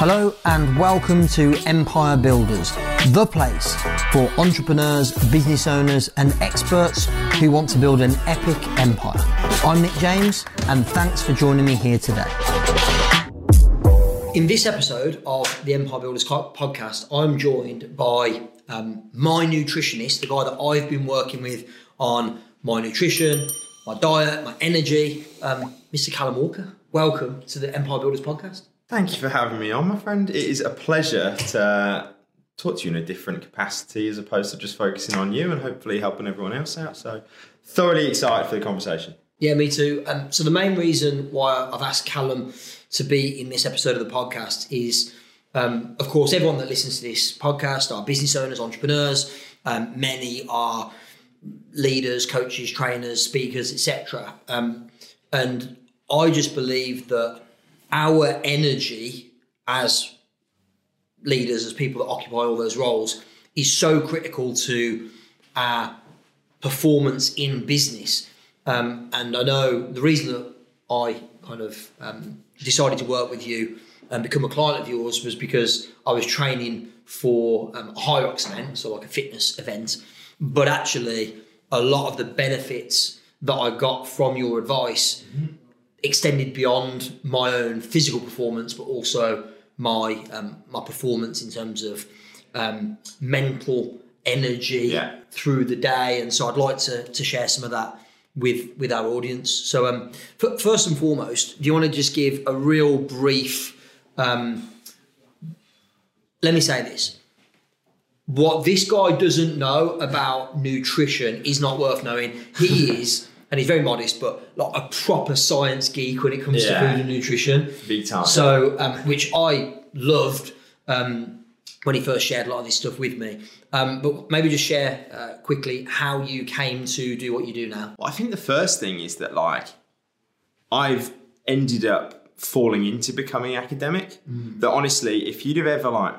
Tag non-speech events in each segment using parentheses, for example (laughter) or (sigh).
Hello and welcome to Empire Builders, the place for entrepreneurs, business owners, and experts who want to build an epic empire. I'm Nick James, and thanks for joining me here today. In this episode of the Empire Builders podcast, I'm joined by um, my nutritionist, the guy that I've been working with on my nutrition, my diet, my energy, um, Mr. Callum Walker. Welcome to the Empire Builders podcast. Thank you for having me on, my friend. It is a pleasure to talk to you in a different capacity as opposed to just focusing on you and hopefully helping everyone else out. So, thoroughly excited for the conversation. Yeah, me too. Um, so, the main reason why I've asked Callum to be in this episode of the podcast is, um, of course, everyone that listens to this podcast are business owners, entrepreneurs. Um, many are leaders, coaches, trainers, speakers, etc. Um, and I just believe that our energy as leaders, as people that occupy all those roles, is so critical to our performance in business. Um, and I know the reason that I kind of um, decided to work with you and become a client of yours was because I was training for um, a Hyrox event, so like a fitness event. But actually, a lot of the benefits that I got from your advice mm-hmm extended beyond my own physical performance, but also my um, my performance in terms of um, mental energy yeah. through the day. And so I'd like to to share some of that with with our audience. So um, f- first and foremost, do you want to just give a real brief? Um, let me say this. What this guy doesn't know about nutrition is not worth knowing. He (laughs) is and he's very modest, but like a proper science geek when it comes yeah. to food and nutrition. Big time. So, um, which I loved um, when he first shared a lot of this stuff with me. Um, but maybe just share uh, quickly how you came to do what you do now. Well, I think the first thing is that like I've ended up falling into becoming academic. Mm. That honestly, if you'd have ever like,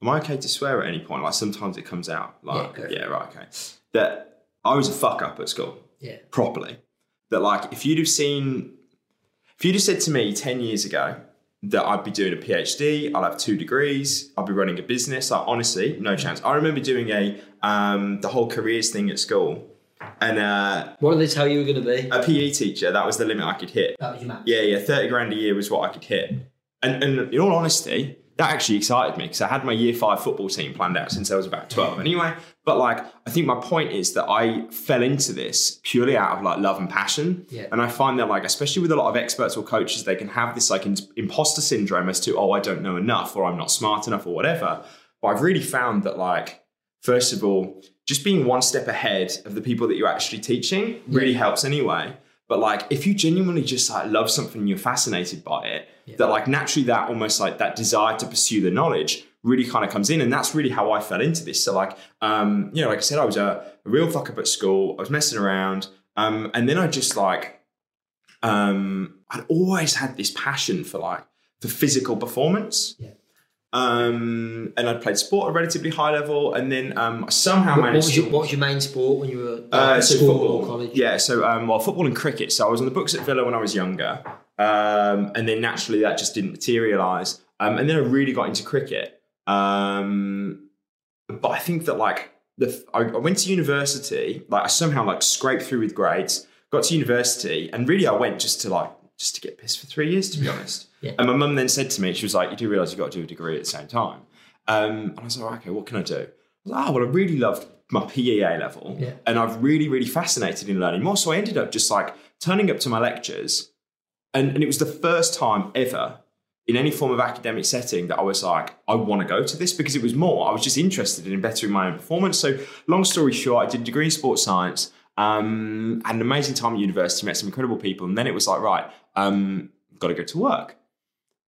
am I okay to swear at any point? Like sometimes it comes out. Like yeah, yeah right, okay. That I was a fuck up at school yeah. properly. That like if you'd have seen, if you'd have said to me ten years ago that I'd be doing a PhD, I'll have two degrees, I'll be running a business, like honestly, no chance. I remember doing a um, the whole careers thing at school. And uh, what did they tell you were going to be? A PE teacher. That was the limit I could hit. That was your max. Yeah, yeah. Thirty grand a year was what I could hit. And, and in all honesty, that actually excited me because I had my year five football team planned out since I was about 12 anyway. But like, I think my point is that I fell into this purely out of like love and passion. Yeah. And I find that like, especially with a lot of experts or coaches, they can have this like imposter syndrome as to, oh, I don't know enough or I'm not smart enough or whatever. But I've really found that like, first of all, just being one step ahead of the people that you're actually teaching really yeah. helps anyway. But like, if you genuinely just like love something, you're fascinated by it, yeah. that like naturally that almost like that desire to pursue the knowledge really kind of comes in, and that's really how I fell into this. So like, um, you know, like I said, I was a, a real fuck up at school. I was messing around, um, and then I just like, um, I'd always had this passion for like for physical performance. Yeah. Um, and I played sport at a relatively high level, and then um, somehow what, managed. What was, your, what was, your, main sport when you were uh, uh, so school football, or college? Yeah, so um, well, football and cricket. So I was on the books at Villa when I was younger, um, and then naturally that just didn't materialise. Um, and then I really got into cricket. Um, but I think that like the I, I went to university, like I somehow like scraped through with grades, got to university, and really I went just to like just to get pissed for three years, to be (laughs) honest. Yeah. And my mum then said to me, she was like, "You do realise you've got to do a degree at the same time." Um, and I was like, "Okay, what can I do?" I was like, "Oh, well, I really loved my PEA level, yeah. and I've really, really fascinated in learning more." So I ended up just like turning up to my lectures, and, and it was the first time ever in any form of academic setting that I was like, I want to go to this because it was more. I was just interested in bettering my own performance. So, long story short, I did a degree in sports science. Um, had an amazing time at university, met some incredible people, and then it was like, right, um, got to go to work.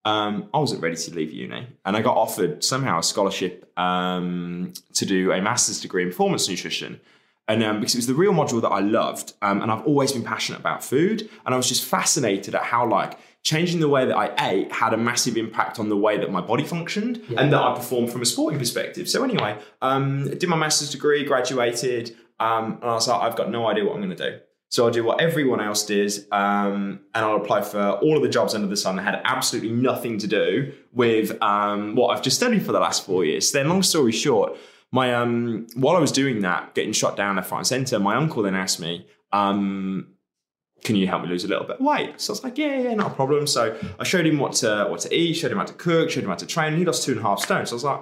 Um, I wasn't ready to leave uni, and I got offered somehow a scholarship um, to do a master's degree in performance nutrition. And um, because it was the real module that I loved, um, and I've always been passionate about food, and I was just fascinated at how like changing the way that I ate had a massive impact on the way that my body functioned yeah. and that I performed from a sporting perspective. So anyway, um, did my master's degree, graduated, um, and I was like, I've got no idea what I'm going to do. So I'll do what everyone else did, um, and I'll apply for all of the jobs under the sun that had absolutely nothing to do with um, what I've just studied for the last four years. Then, long story short, my um, while I was doing that, getting shot down left, right, and centre, my uncle then asked me, um, "Can you help me lose a little bit of weight?" So I was like, "Yeah, yeah, not a problem." So I showed him what to what to eat, showed him how to cook, showed him how to train. He lost two and a half stone. So I was like,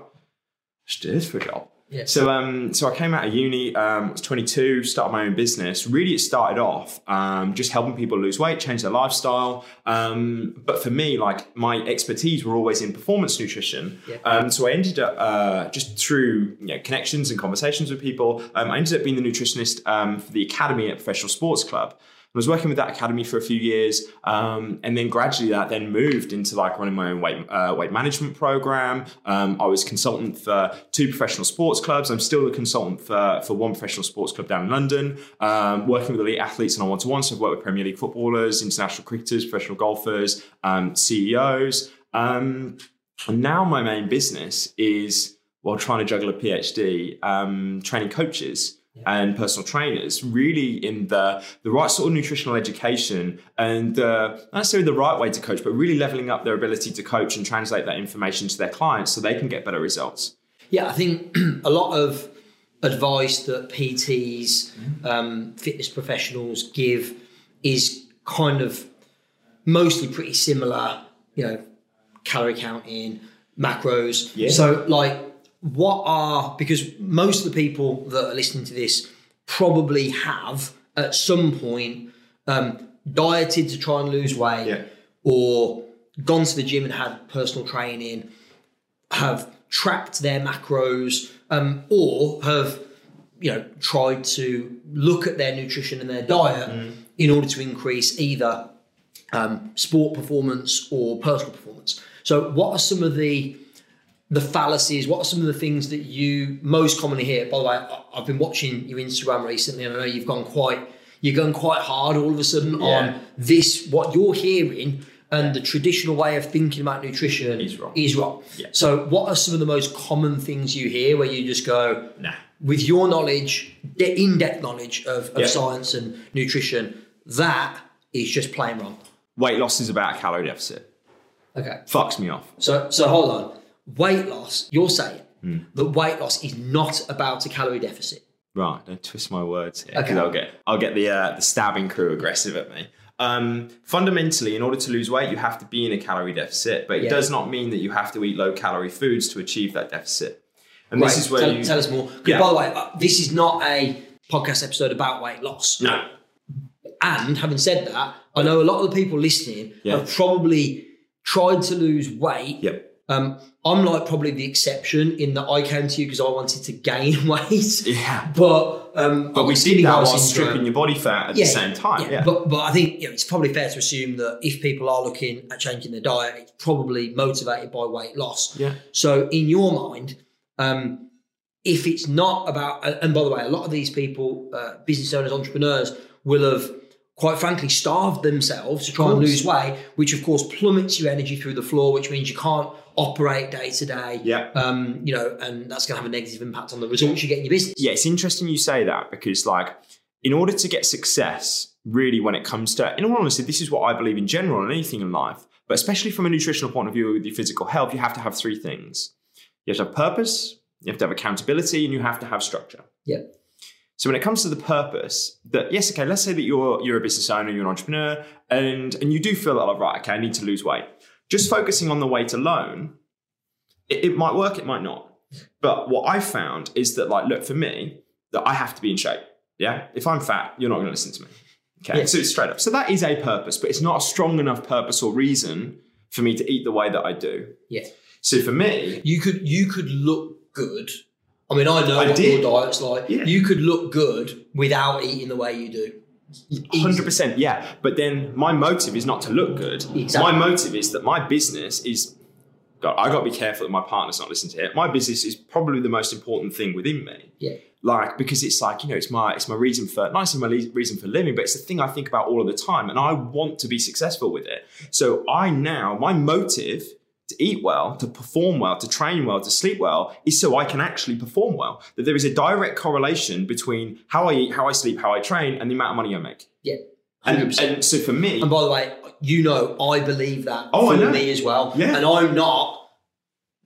"Let's do this for a job." Yeah. So um, so I came out of uni, um, I was 22, started my own business. Really, it started off um, just helping people lose weight, change their lifestyle. Um, but for me, like my expertise were always in performance nutrition. Yeah. Um, so I ended up uh, just through you know, connections and conversations with people. Um, I ended up being the nutritionist um, for the academy at Professional Sports Club. I was working with that academy for a few years, um, and then gradually that then moved into like running my own weight uh, weight management program. Um, I was consultant for two professional sports clubs. I'm still the consultant for for one professional sports club down in London, um, working with elite athletes and on one to one. So I've worked with Premier League footballers, international cricketers, professional golfers, um, CEOs, um, and now my main business is while trying to juggle a PhD, um, training coaches and personal trainers really in the the right sort of nutritional education and uh, not necessarily the right way to coach, but really leveling up their ability to coach and translate that information to their clients so they can get better results. Yeah, I think (clears throat) a lot of advice that PTs, um, fitness professionals give is kind of mostly pretty similar. You know, calorie counting, macros. Yeah. So, like, what are because most of the people that are listening to this probably have at some point um, dieted to try and lose weight Yeah. or gone to the gym and had personal training have tracked their macros um, or have you know tried to look at their nutrition and their diet in order to increase either um, sport performance or personal performance so what are some of the the fallacies what are some of the things that you most commonly hear by the way i've been watching your instagram recently and i know you've gone quite you're going quite hard all of a sudden Yeah. on this what you're hearing and the traditional way of thinking about nutrition Is wrong. is wrong. Yeah. So, what are some of the most common things you hear where you just go, Nah. with your knowledge, de- in-depth knowledge of, of science and nutrition, that is just plain wrong. Weight loss is about a calorie deficit. Okay. Fucks me off. So, so hold on. Weight loss. You're saying Hmm. that weight loss is not about a calorie deficit. Right, don't twist my words here because Okay. I'll get I'll get the uh, the stabbing crew aggressive at me. Um, fundamentally, in order to lose weight, you have to be in a calorie deficit, but it Yeah. does not mean that you have to eat low calorie foods to achieve that deficit. And this is where tell, you tell us more. Yeah. By the way, uh, this is not a podcast episode about weight loss. no And having said that, I know a lot of the people listening Yeah. have probably tried to lose weight. Yep. Um, I'm like probably the exception in that I came to you because I wanted to gain (laughs) weight. Yeah. But um, But we did skinny that while syndrome. stripping your body fat at the same time. Yeah. But but I think you know, it's probably fair to assume that if people are looking at changing their diet, it's probably motivated by weight loss. Yeah. So in your mind, um, if it's not about, and by the way, a lot of these people, uh, business owners, entrepreneurs, will have quite frankly starved themselves to try and lose weight, which of course plummets your energy through the floor, which means you can't operate day to day. Yeah. Um, you know, and that's going to have a negative impact on the results you get in your business. yeah, it's interesting you say that because, like, in order to get success, really, when it comes to, in all honesty, this is what I believe in general and anything in life, but especially from a nutritional point of view with your physical health, you have to have three things. You have to have purpose, you have to have accountability, and you have to have structure. Yeah. So when it comes to the purpose, that yes, okay, let's say that you're you're a business owner, you're an entrepreneur, and and you do feel that like, right, okay, I need to lose weight. Just focusing on the weight alone, it, it might work, it might not. But what I found is that, like, look, for me, that I have to be in shape. Yeah. If I'm fat, you're not going to listen to me. Okay. Yeah. So it's straight up. So that is a purpose, but it's not a strong enough purpose or reason for me to eat the way that I do. Yeah. So for me, You could you could look good. I mean, I know I what did. your diet's like. Yeah. You could look good without eating the way you do. Hundred percent, yeah. But then my motive is not to look good. Exactly. My motive is that my business is. God, I got to be careful that my partner's not listening to it. My business is probably the most important thing within me. Yeah. Like because it's like you know it's my it's my reason for not necessarily my le- reason for living, but it's the thing I think about all of the time, and I want to be successful with it. So I now my motive to eat well, to perform well, to train well, to sleep well, is so I can actually perform well. That there is a direct correlation between how I eat, how I sleep, how I train, and the amount of money I make. Yeah. And, 100%. and so for me, And by the way, you know, I believe that Oh, for me as well. Yeah. And I'm not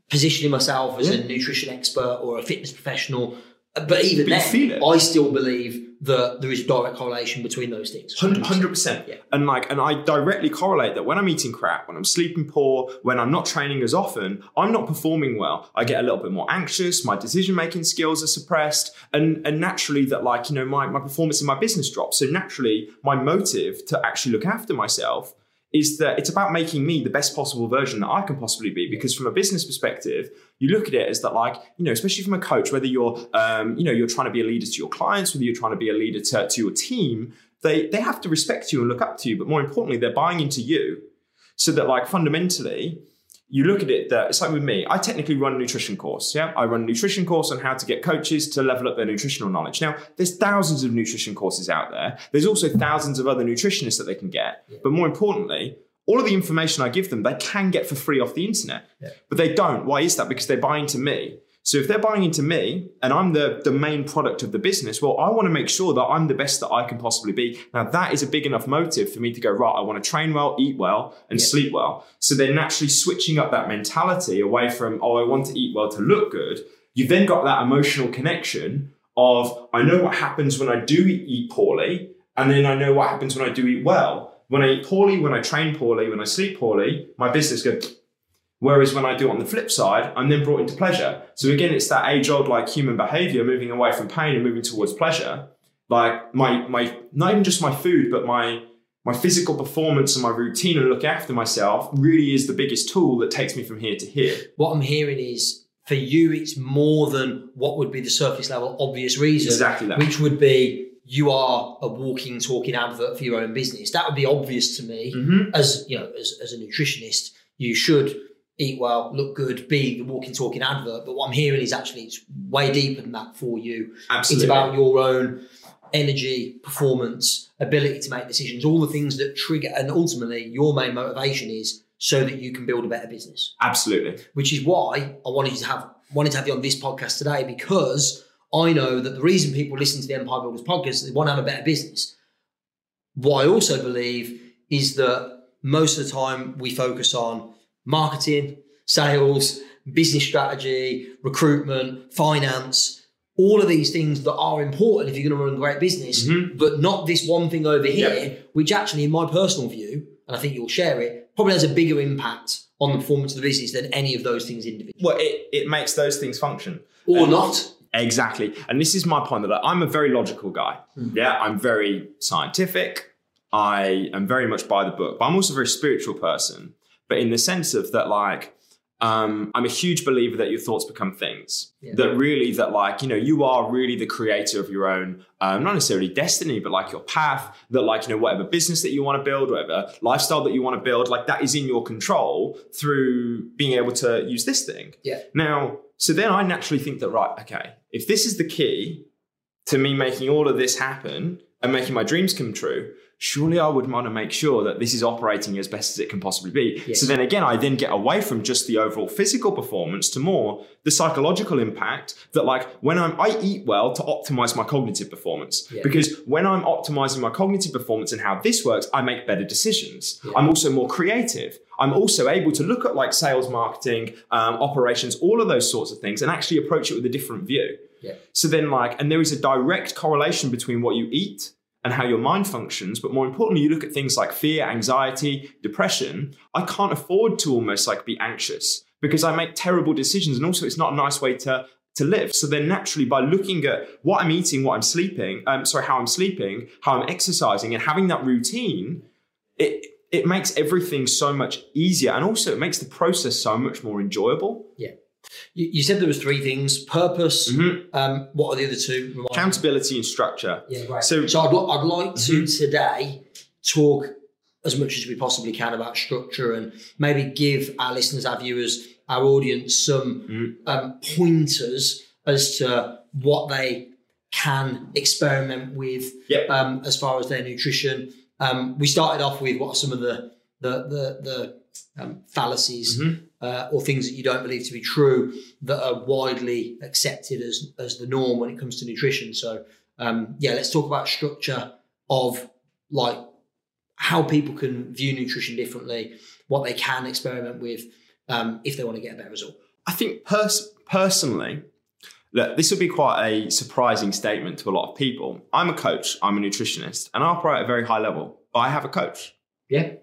positioning myself as Yeah. a nutrition expert or a fitness professional. Uh, but even But then. I still believe that there is a direct correlation between those things. Hundred percent, Yeah. and like, and I directly correlate that when I'm eating crap, when I'm sleeping poor, when I'm not training as often, I'm not performing well. I get a little bit more anxious. My decision making skills are suppressed, and and naturally that like you know my my performance in my business drops. So naturally, my motive to actually look after myself is that it's about making me the best possible version that I can possibly be. Because from a business perspective, you look at it as that, like, you know, especially from a coach, whether you're, um, you know, you're trying to be a leader to your clients, whether you're trying to be a leader to, to your team, they they have to respect you and look up to you. But more importantly, they're buying into you, so that like fundamentally. You look at it that it's like with me, I technically run a nutrition course. Yeah. I run a nutrition course on how to get coaches to level up their nutritional knowledge. Now, there's thousands of nutrition courses out there. There's also thousands of other nutritionists that they can get. But more importantly, all of the information I give them, they can get for free off the internet. Yeah. But they don't. Why is that? Because they're buying into me. So if they're buying into me and I'm the, the main product of the business, well, I want to make sure that I'm the best that I can possibly be. Now that is a big enough motive for me to go, right, I want to train well, eat well, and Yeah. sleep well. So they're naturally switching up that mentality away from, oh, I want to eat well to look good. You've then got that emotional connection of I know what happens when I do eat poorly, and then I know what happens when I do eat well. When I eat poorly, when I train poorly, when I sleep poorly, my business goes. Whereas when I do it on the flip side, I'm then brought into pleasure. So again, it's that age-old like human behavior, moving away from pain and moving towards pleasure. Like my my not even just my food, but my my physical performance and my routine and look after myself really is the biggest tool that takes me from here to here. What I'm hearing is for you, it's more than what would be the surface level obvious reason, Exactly that. which would be you are a walking, talking advert for your own business. That would be obvious to me Mhm. as you know, as, as a nutritionist. You should eat well, look good, be the walking, talking advert. But what I'm hearing is actually it's way deeper than that for you. Absolutely. It's about your own energy, performance, ability to make decisions, all the things that trigger, and ultimately your main motivation is so that you can build a better business Absolutely. which is why I wanted you to have wanted to have you on this podcast today because I know that the reason people listen to the Empire Builders podcast is they want to have a better business. What I also believe is that most of the time we focus on marketing, sales, business strategy, recruitment, finance, all of these things that are important if you're going to run a great business, Mhm. but not this one thing over here, Yeah. which actually, in my personal view, and I think you'll share it, probably has a bigger impact on the performance of the business than any of those things individually. Well, it, it makes those things function. Or And- not. Exactly. And this is my point that I'm a very logical guy. Yeah, I'm very scientific. I am very much by the book, but I'm also a very spiritual person. But in the sense of that, like, um, I'm a huge believer that your thoughts become things. Yeah. That really, that like, you know, you are really the creator of your own, um, not necessarily destiny, but like your path. That like, you know, whatever business that you want to build, whatever lifestyle that you want to build, like that is in your control through being able to use this thing. Yeah. Now, so then I naturally think that, right, okay, if this is the key to me making all of this happen and making my dreams come true, surely I would want to make sure that this is operating as best as it can possibly be. Yes. So then again, I then get away from just the overall physical performance to more the psychological impact that like when I'm I eat well to optimize my cognitive performance. Yeah. Because when I'm optimizing my cognitive performance and how this works, I make better decisions. Yeah. I'm also more creative. I'm also able to look at like sales, marketing, um, operations, all of those sorts of things, and actually approach it with a different view. Yeah. So then, like, and there is a direct correlation between what you eat and how your mind functions. But more importantly, you look at things like fear, anxiety, depression. I can't afford to almost like be anxious because I make terrible decisions, and also it's not a nice way to to live. So then, naturally, by looking at what I'm eating, what I'm sleeping, um, sorry, how I'm sleeping, how I'm exercising, and having that routine, it it makes everything so much easier, and also it makes the process so much more enjoyable. You, you said there was three things: purpose. Mhm. Um, what are the other two? Remind me. Accountability and structure. Yeah, right. So- So, I'd, I'd like to Mm-hmm. today talk as much as we possibly can about structure and maybe give our listeners, our viewers, our audience some Mm-hmm. um, pointers as to what they can experiment with Yep. um, as far as their nutrition. Um, we started off with what are some of the the the the um, fallacies Mhm. Uh, or things that you don't believe to be true that are widely accepted as as the norm when it comes to nutrition. So um, yeah, let's talk about structure of like how people can view nutrition differently, what they can experiment with um, if they want to get a better result. I think pers- personally, look, this will be quite a surprising statement to a lot of people. I'm a coach, I'm a nutritionist, and I operate at a very high level, but I have a coach. Yeah,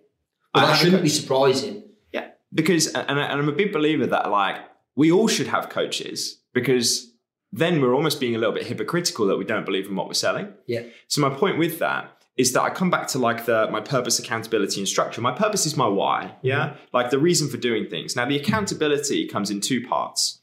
I well, that shouldn't be surprising. Because and, and I'm a big believer that like we all should have coaches because then we're almost being a little bit hypocritical that we don't believe in what we're selling. Yeah. So my point with that is that I come back to like the my purpose, accountability, and structure. My purpose is my why. Yeah, mm-hmm. like the reason for doing things. Now the accountability comes in two parts: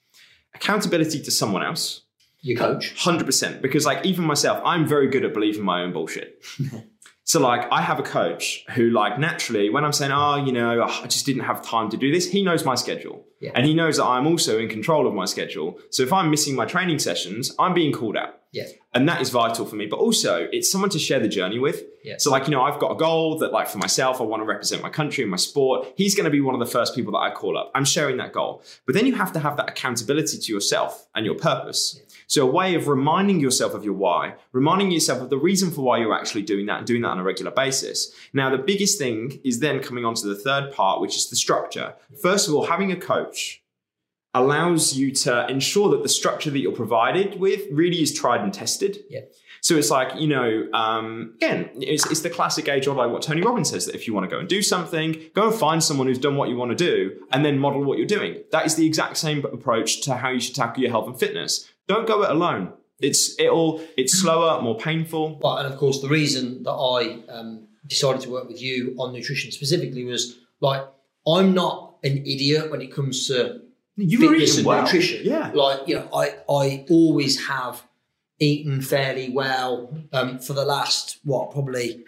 accountability to someone else, Your coach. hundred percent. Because like even myself, I'm very good at believing my own bullshit. (laughs) So like I have a coach who like naturally when I'm saying, oh, you know, I just didn't have time to do this, he knows my schedule. Yeah. And he knows that I'm also in control of my schedule. So if I'm missing my training sessions, I'm being called out. Yeah. And that is vital for me. But also it's someone to share the journey with. Yeah. So like, you know, I've got a goal that like for myself, I want to represent my country and my sport. He's going to be one of the first people that I call up. I'm sharing that goal. But then you have to have that accountability to yourself and your purpose. So a way of reminding yourself of your why, reminding yourself of the reason for why you're actually doing that and doing that on a regular basis. Now, the biggest thing is then coming on to the third part, which is the structure. First of all, having a coach allows you to ensure that the structure that you're provided with really is tried and tested. Yeah. So it's like, you know, um, again, it's, it's the classic age old, like what Tony Robbins says that if you want to go and do something, go and find someone who's done what you want to do and then model what you're doing. That is the exact same approach to how you should tackle your health and fitness. Don't go it alone. It's it'll it's slower, more painful. Well, and of course, the reason that I um, decided to work with you on nutrition specifically was like I'm not an idiot when it comes to You fitness and well. nutrition. Yeah. Like, you know, I, I always have eaten fairly well um, for the last, what, probably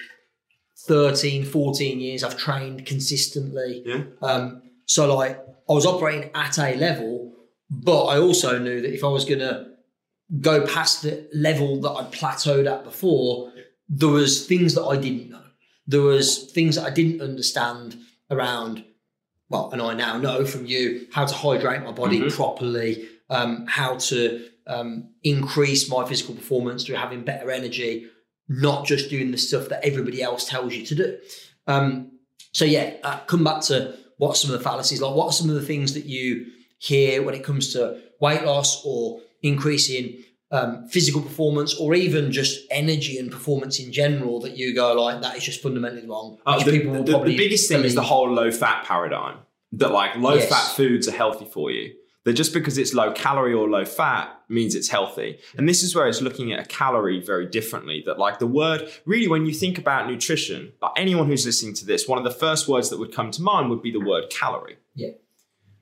13, 14 years. I've trained consistently. Yeah. Um, so, like, I was operating at a level, but I also knew that if I was going to go past the level that I'd plateaued at before, there was things that I didn't know. There was things that I didn't understand around well, and I now know from you how to hydrate my body Mhm. properly, um, how to um, increase my physical performance through having better energy, not just doing the stuff that everybody else tells you to do. Um, so yeah, uh, come back to what some of the fallacies like. What are some of the things that you hear when it comes to weight loss or increasing um, physical performance, or even just energy and performance in general that you go like that is just fundamentally wrong. Uh, the, the- the biggest thing is the whole low fat paradigm. That like low Yes. fat foods are healthy for you. That just because it's low calorie or low fat means it's healthy. And this is where it's looking at a calorie very differently. That like the word really when you think about nutrition, like anyone who's listening to this, one of the first words that would come to mind would be the word calorie. Yeah.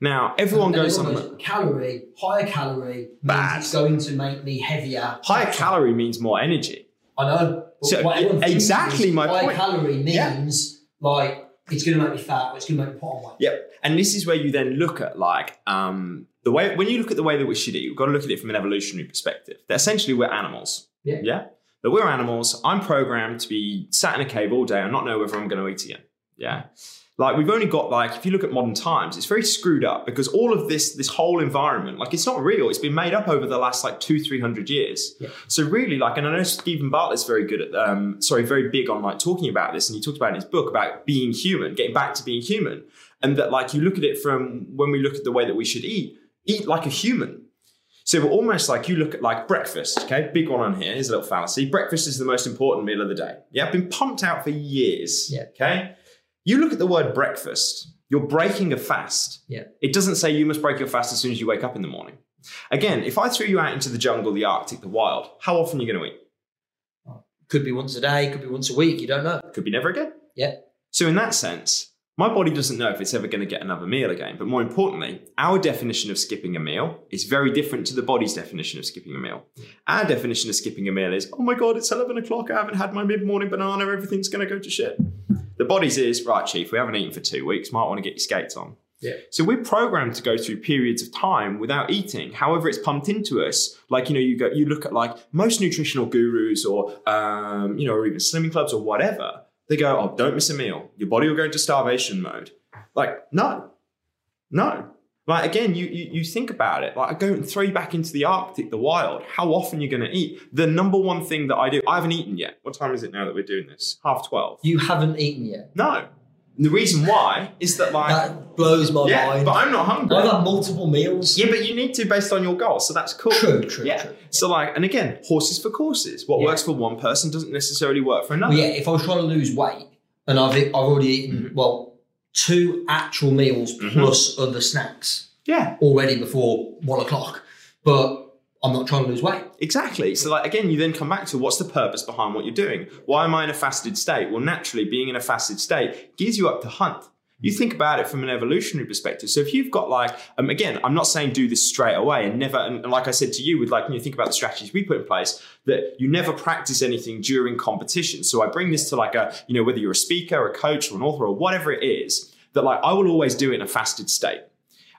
Now everyone goes on. calorie, higher calorie Bad. means it's going to make me heavier. Higher calorie means more energy. I know. So, what exactly my higher point. calorie Yeah. means like it's going to make me fat or it's going to make me put on weight. Yep. And this is where you then look at like um, the way when you look at the way that we should eat, you've got to look at it from an evolutionary perspective. That essentially we're animals. Yeah. Yeah. That we're animals. I'm programmed to be sat in a cave all day and not know whether I'm going to eat again. Yeah. Like we've only got like if you look at modern times, it's very screwed up because all of this this whole environment, like it's not real. It's been made up over the last like two three hundred years. Yeah. So really, like, and I know Steven Bartlett's very good at, um, sorry, very big on like talking about this, and he talked about it in his book about being human, getting back to being human, and that like you look at it from when we look at the way that we should eat, eat like a human. So we're almost like you look at like breakfast, okay? Big one on here. Here's a little fallacy. Breakfast is the most important meal of the day. Yeah, I've been pumped out for years. Yeah. Okay. You look at the word breakfast, you're breaking a fast. Yeah. It doesn't say you must break your fast as soon as you wake up in the morning. Again, if I threw you out into the jungle, the Arctic, the wild, how often are you going to eat? Could be once a day, could be once a week. You don't know. Could be never again. Yeah. So in that sense, my body doesn't know if it's ever going to get another meal again. But more importantly, our definition of skipping a meal is very different to the body's definition of skipping a meal. Our definition of skipping a meal is, oh my God, it's 11 o'clock. I haven't had my mid-morning banana. Everything's going to go to shit. The body's is, right, chief, we haven't eaten for two weeks. Might want to get your skates on. Yeah. So we're programmed to go through periods of time without eating. However, it's pumped into us. Like you know, you go, you look at like most nutritional gurus or um, you know, or even slimming clubs or whatever. They go, oh, don't miss a meal. Your body will go into starvation mode. Like, no, no. Like again, you, you you think about it. Like I go and throw you back into the Arctic, the wild. How often you're going to eat? The number one thing that I do, I haven't eaten yet. What time is it now that we're doing this? Half twelve. You haven't eaten yet. No. And the reason why is that like That blows my yeah, mind. but I'm not hungry. I've had multiple meals. Yeah, but you need to based on your goals, so that's cool. True, true, yeah. true. So like, and again, horses for courses. What Yeah. works for one person doesn't necessarily work for another. Well, yeah, if I was trying to lose weight and I've I've already eaten Mm-hmm. well two actual meals plus other snacks Yeah, already before one o'clock, but I'm not trying to lose weight. Exactly. So like again, you then come back to what's the purpose behind what you're doing? Why am I in a fasted state? Well, naturally, being in a fasted state gears you up to hunt. You think about it from an evolutionary perspective. So if you've got like, um, again, I'm not saying do this straight away and never, and like I said to you, with like when you think about the strategies we put in place, that you never practice anything during competition. So I bring this to like a, you know, whether you're a speaker, or a coach, or an author, or whatever it is, that like I will always do it in a fasted state.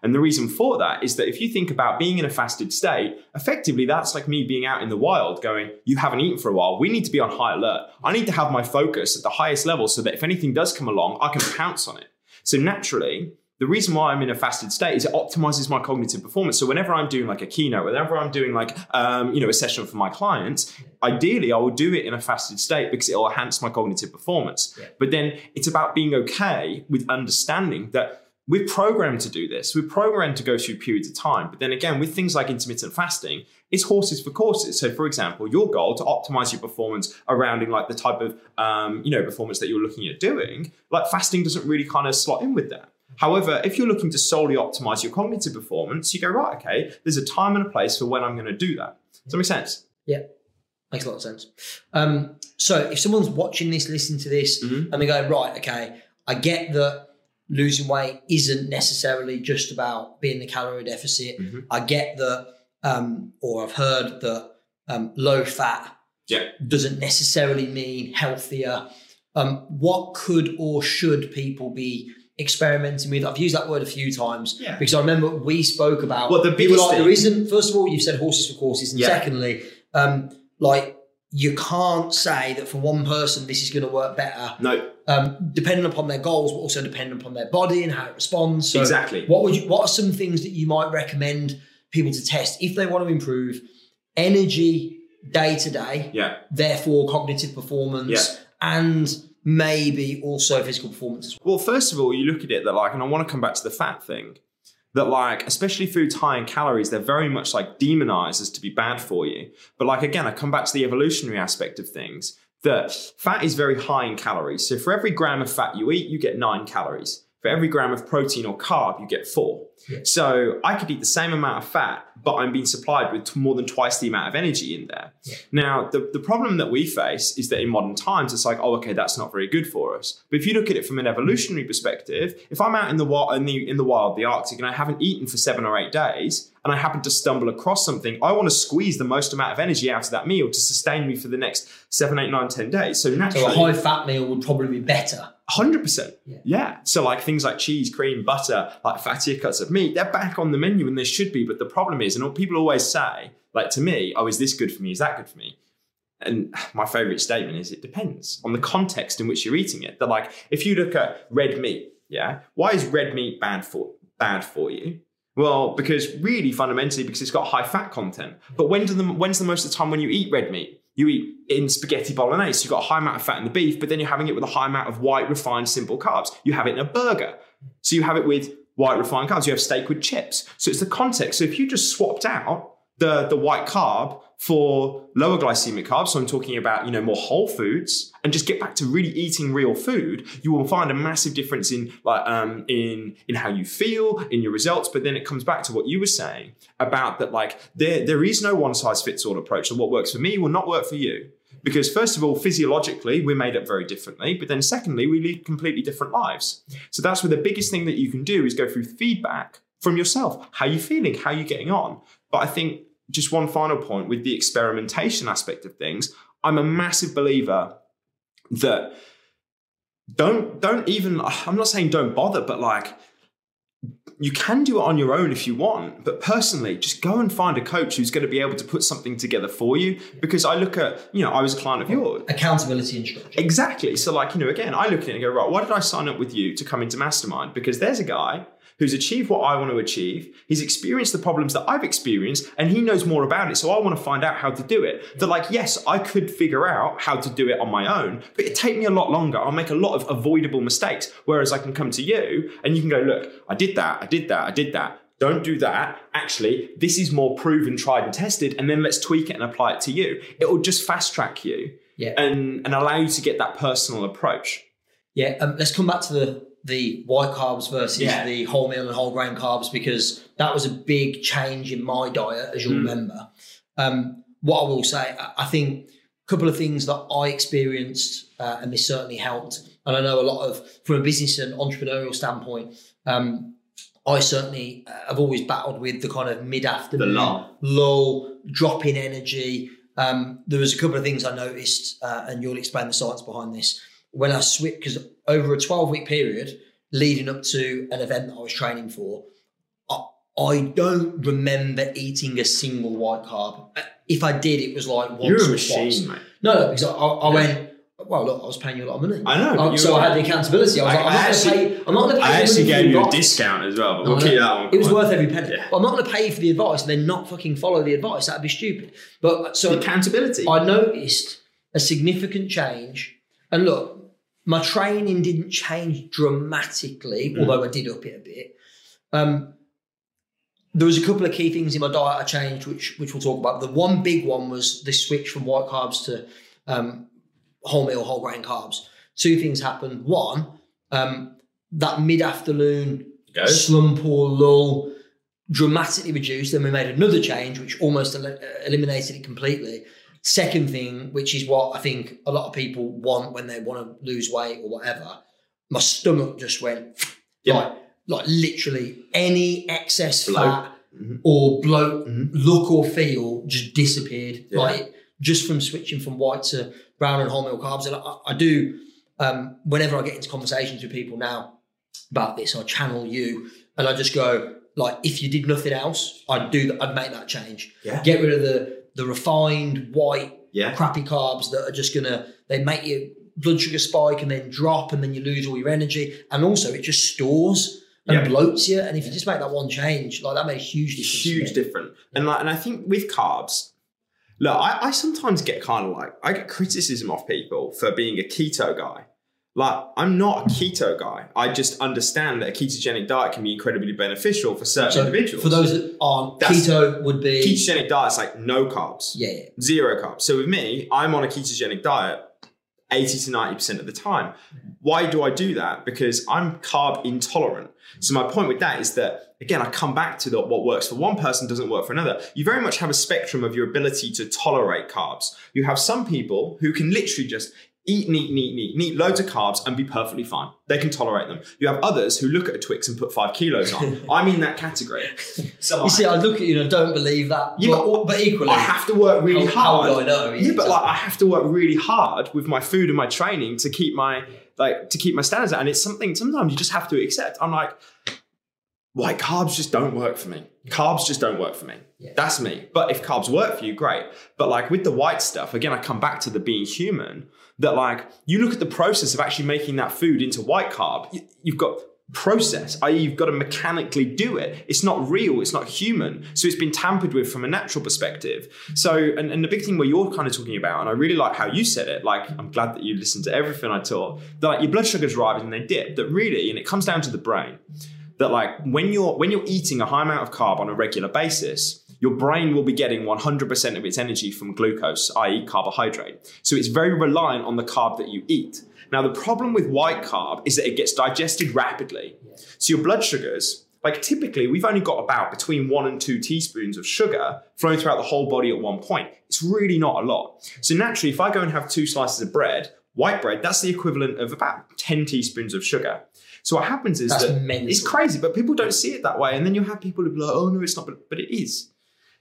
And the reason for that is that if you think about being in a fasted state, effectively that's like me being out in the wild going, you haven't eaten for a while. We need to be on high alert. I need to have my focus at the highest level so that if anything does come along, I can pounce on it. So naturally, the reason why I'm in a fasted state is it optimizes my cognitive performance. So whenever I'm doing like a keynote, whenever I'm doing like um, you know a session for my clients, ideally I will do it in a fasted state because it will enhance my cognitive performance. Yeah. But then it's about being okay with understanding that we're programmed to do this. We're programmed to go through periods of time. But then again, with things like intermittent fasting, it's horses for courses. So, for example, your goal to optimize your performance around like the type of um, you know performance that you're looking at doing, like fasting doesn't really kind of slot in with that. However, if you're looking to solely optimize your cognitive performance, you go right. Okay, there's a time and a place for when I'm going to do that. Does that make sense? Yeah, makes a lot of sense. Um, so if someone's watching this, listening to this, Mhm. and they go, right, okay, I get that losing weight isn't necessarily just about being the calorie deficit. Mhm. I get that, um, or I've heard that um, low fat Yeah. doesn't necessarily mean healthier. Um, what could or should people be experimenting with? I've used that word a few times Yeah. because I remember we spoke about. Well, the biggest like, thing- there isn't. First of all, you've said horses for courses, and Yeah. secondly, um, like you can't say that for one person this is going to work better, No, um, depending upon their goals, but also depending upon their body and how it responds. So exactly. what would you? What are some things that you might recommend people to test if they want to improve energy day to day? Yeah. Therefore, cognitive performance Yeah. and maybe also physical performance. as Well, first of all, you look at it that like, and I want to come back to the fat thing, that like, especially foods high in calories, they're very much like demonized as to be bad for you. But like again, I come back to the evolutionary aspect of things. That fat is very high in calories. So for every gram of fat you eat, you get nine calories. For every gram of protein or carb, you get four. Yeah. So I could eat the same amount of fat, but I'm being supplied with more than twice the amount of energy in there. Yeah. Now, the, the problem that we face is that in modern times, it's like, oh, okay, that's not very good for us. But if you look at it from an evolutionary perspective, if I'm out in the wild, in the, in the wild, the Arctic, and I haven't eaten for seven or eight days, and I happen to stumble across something, I want to squeeze the most amount of energy out of that meal to sustain me for the next seven, eight, nine, ten days. So naturally, So a high fat meal would probably be better. Hundred percent. Yeah. So like things like cheese, cream, butter, like fattier cuts of meat, they're back on the menu and they should be. But the problem is, and people always say, like to me, oh, is this good for me? Is that good for me? And (sighs) my favorite statement is it depends on the context in which you're eating it. That like if you look at red meat, yeah, why is red meat bad for bad for you? Well, because really fundamentally because it's got high fat content. But when do the when's the most of the time when you eat red meat? You eat in spaghetti bolognese, you've got a high amount of fat in the beef, but then you're having it with a high amount of white refined simple carbs. You have it in a burger. So you have it with white refined carbs. You have steak with chips. So it's the context. So if you just swapped out the, the white carb for lower glycemic carbs, so I'm talking about, you know, more whole foods, and just get back to really eating real food, you will find a massive difference in like um in in how you feel, in your results. But then it comes back to what you were saying about that, like there there is no one size fits all approach. So what works for me will not work for you. Because first of all, physiologically, we're made up very differently. But then secondly, we lead completely different lives. So that's where the biggest thing that you can do is go through feedback from yourself. How you feeling? How you getting on? But I think just one final point with the experimentation aspect of things, I'm a massive believer that don't don't even I'm not saying don't bother, but like you can do it on your own if you want, but personally, just go and find a coach who's going to be able to put something together for you. Because I look at, you know, I was a client of yours. Accountability and structure. Exactly. So, like, you know, again, I look at it and go, right, why did I sign up with you to come into Mastermind? Because there's a guy who's achieved what I want to achieve. He's experienced the problems that I've experienced and he knows more about it. So I want to find out how to do it. That, like, yes, I could figure out how to do it on my own, but it'd take me a lot longer. I'll make a lot of avoidable mistakes. Whereas I can come to you and you can go, look, I did that, I did that, I did that. Don't do that. Actually, this is more proven, tried, and tested. And then let's tweak it and apply it to you. It will just fast track you Yeah. and, and allow you to get that personal approach. Yeah, um, let's come back to the the white carbs versus Yeah. the wholemeal and whole grain carbs because that was a big change in my diet, as you'll Mm. remember. Um, what I will say, I- think a couple of things that I experienced, uh, and this certainly helped. And I know a lot of, from a business and entrepreneurial standpoint, um, I certainly uh, have always battled with the kind of mid afternoon lull. lull, drop in energy. Um, there was a couple of things I noticed, uh, and you'll explain the science behind this. When I switched, because over a 12 week period leading up to an event that I was training for, I, I don't remember eating a single white carb. If I did, it was like once You're a machine, mate. No, no, because I, I, Yeah. went, well, look, I was paying you a lot of money. I know. Oh, so were- I had the accountability. I was I- like, I'm I not actually- going to pay. I'm not going to pay. I actually gave you a discount as well, but No, we'll keep that one. It was worth every penny. Yeah. I'm not going to pay you for the advice and then not fucking follow the advice. That'd be stupid. But so accountability. I noticed a significant change. And look, my training didn't change dramatically, Mm. although I did up it a bit. Um, there was a couple of key things in my diet I changed, which which we'll talk about. The one big one was the switch from white carbs to um, wholemeal, whole grain carbs. Two things happened. One, um, that mid afternoon slump or lull dramatically reduced. Then we made another change, which almost el- eliminated it completely. Second thing, which is what I think a lot of people want when they want to lose weight or whatever, my stomach just went Yeah. like, like literally any excess Bloat. fat Mhm. or bloat, Mhm. look or feel just disappeared. Yeah. Like just from switching from white to brown and wholemeal carbs. And I, I do, um, whenever I get into conversations with people now about this, I channel you and I just go, like, if you did nothing else, I'd do that, I'd make that change. Yeah. Get rid of the the refined white Yeah. crappy carbs that are just gonna they make your blood sugar spike and then drop and then you lose all your energy. And also it just stores and Yeah. bloats you. And if you just make that one change, like that makes a huge difference. huge me. different. And like, and I think with carbs, look, I, I sometimes get kind of like I get criticism off people for being a keto guy. Like, I'm not a keto guy. I just understand that a ketogenic diet can be incredibly beneficial for certain So individuals. for those that aren't, That's- keto would be ketogenic diet's like no carbs, yeah, yeah. zero carbs. So with me, I'm on a ketogenic diet 80 to 90% of the time. Why do I do that? Because I'm carb intolerant. So my point with that is that again, I come back to that what works for one person doesn't work for another. You very much have a spectrum of your ability to tolerate carbs. You have some people who can literally just eat, eat, eat, eat, eat loads of carbs and be perfectly fine. They can tolerate them. You have others who look at a Twix and put five kilos on. (laughs) I'm in that category. So You see, I look at you and I don't believe that. Yeah, but, but equally, I have to work really how, how hard. would I know? Yeah, but like I have to work really hard with my food and my training to keep my like to keep my standards. And it's something sometimes you just have to accept. I'm like, white carbs just don't work for me. Carbs just don't work for me. Yeah. That's me. But if carbs work for you, great. But like with the white stuff, again, I come back to the being human. That like you look at the process of actually making that food into white carb. you- You've got process, i.e., you've got to mechanically do it. It's not real, it's not human. So it's been tampered with from a natural perspective. So, and, and the big thing where you're kind of talking about, and I really like how you said it, like, I'm glad that you listened to everything I taught, that like your blood sugars rise and they dip, that really, and it comes down to the brain, that like when you're when you're eating a high amount of carb on a regular basis, your brain will be getting 100% of its energy from glucose, i.e., carbohydrate. So it's very reliant on the carb that you eat. Now, the problem with white carb is that it gets digested rapidly. So your blood sugars, like typically, we've only got about between one and two teaspoons of sugar flowing throughout the whole body at one point. It's really not a lot. So naturally, if I go and have two slices of bread, white bread, that's the equivalent of about 10 teaspoons of sugar. So what happens is That's that mental. it's crazy, but people don't see it that way. And then you have people who be like, oh no, it's not, but, but it is.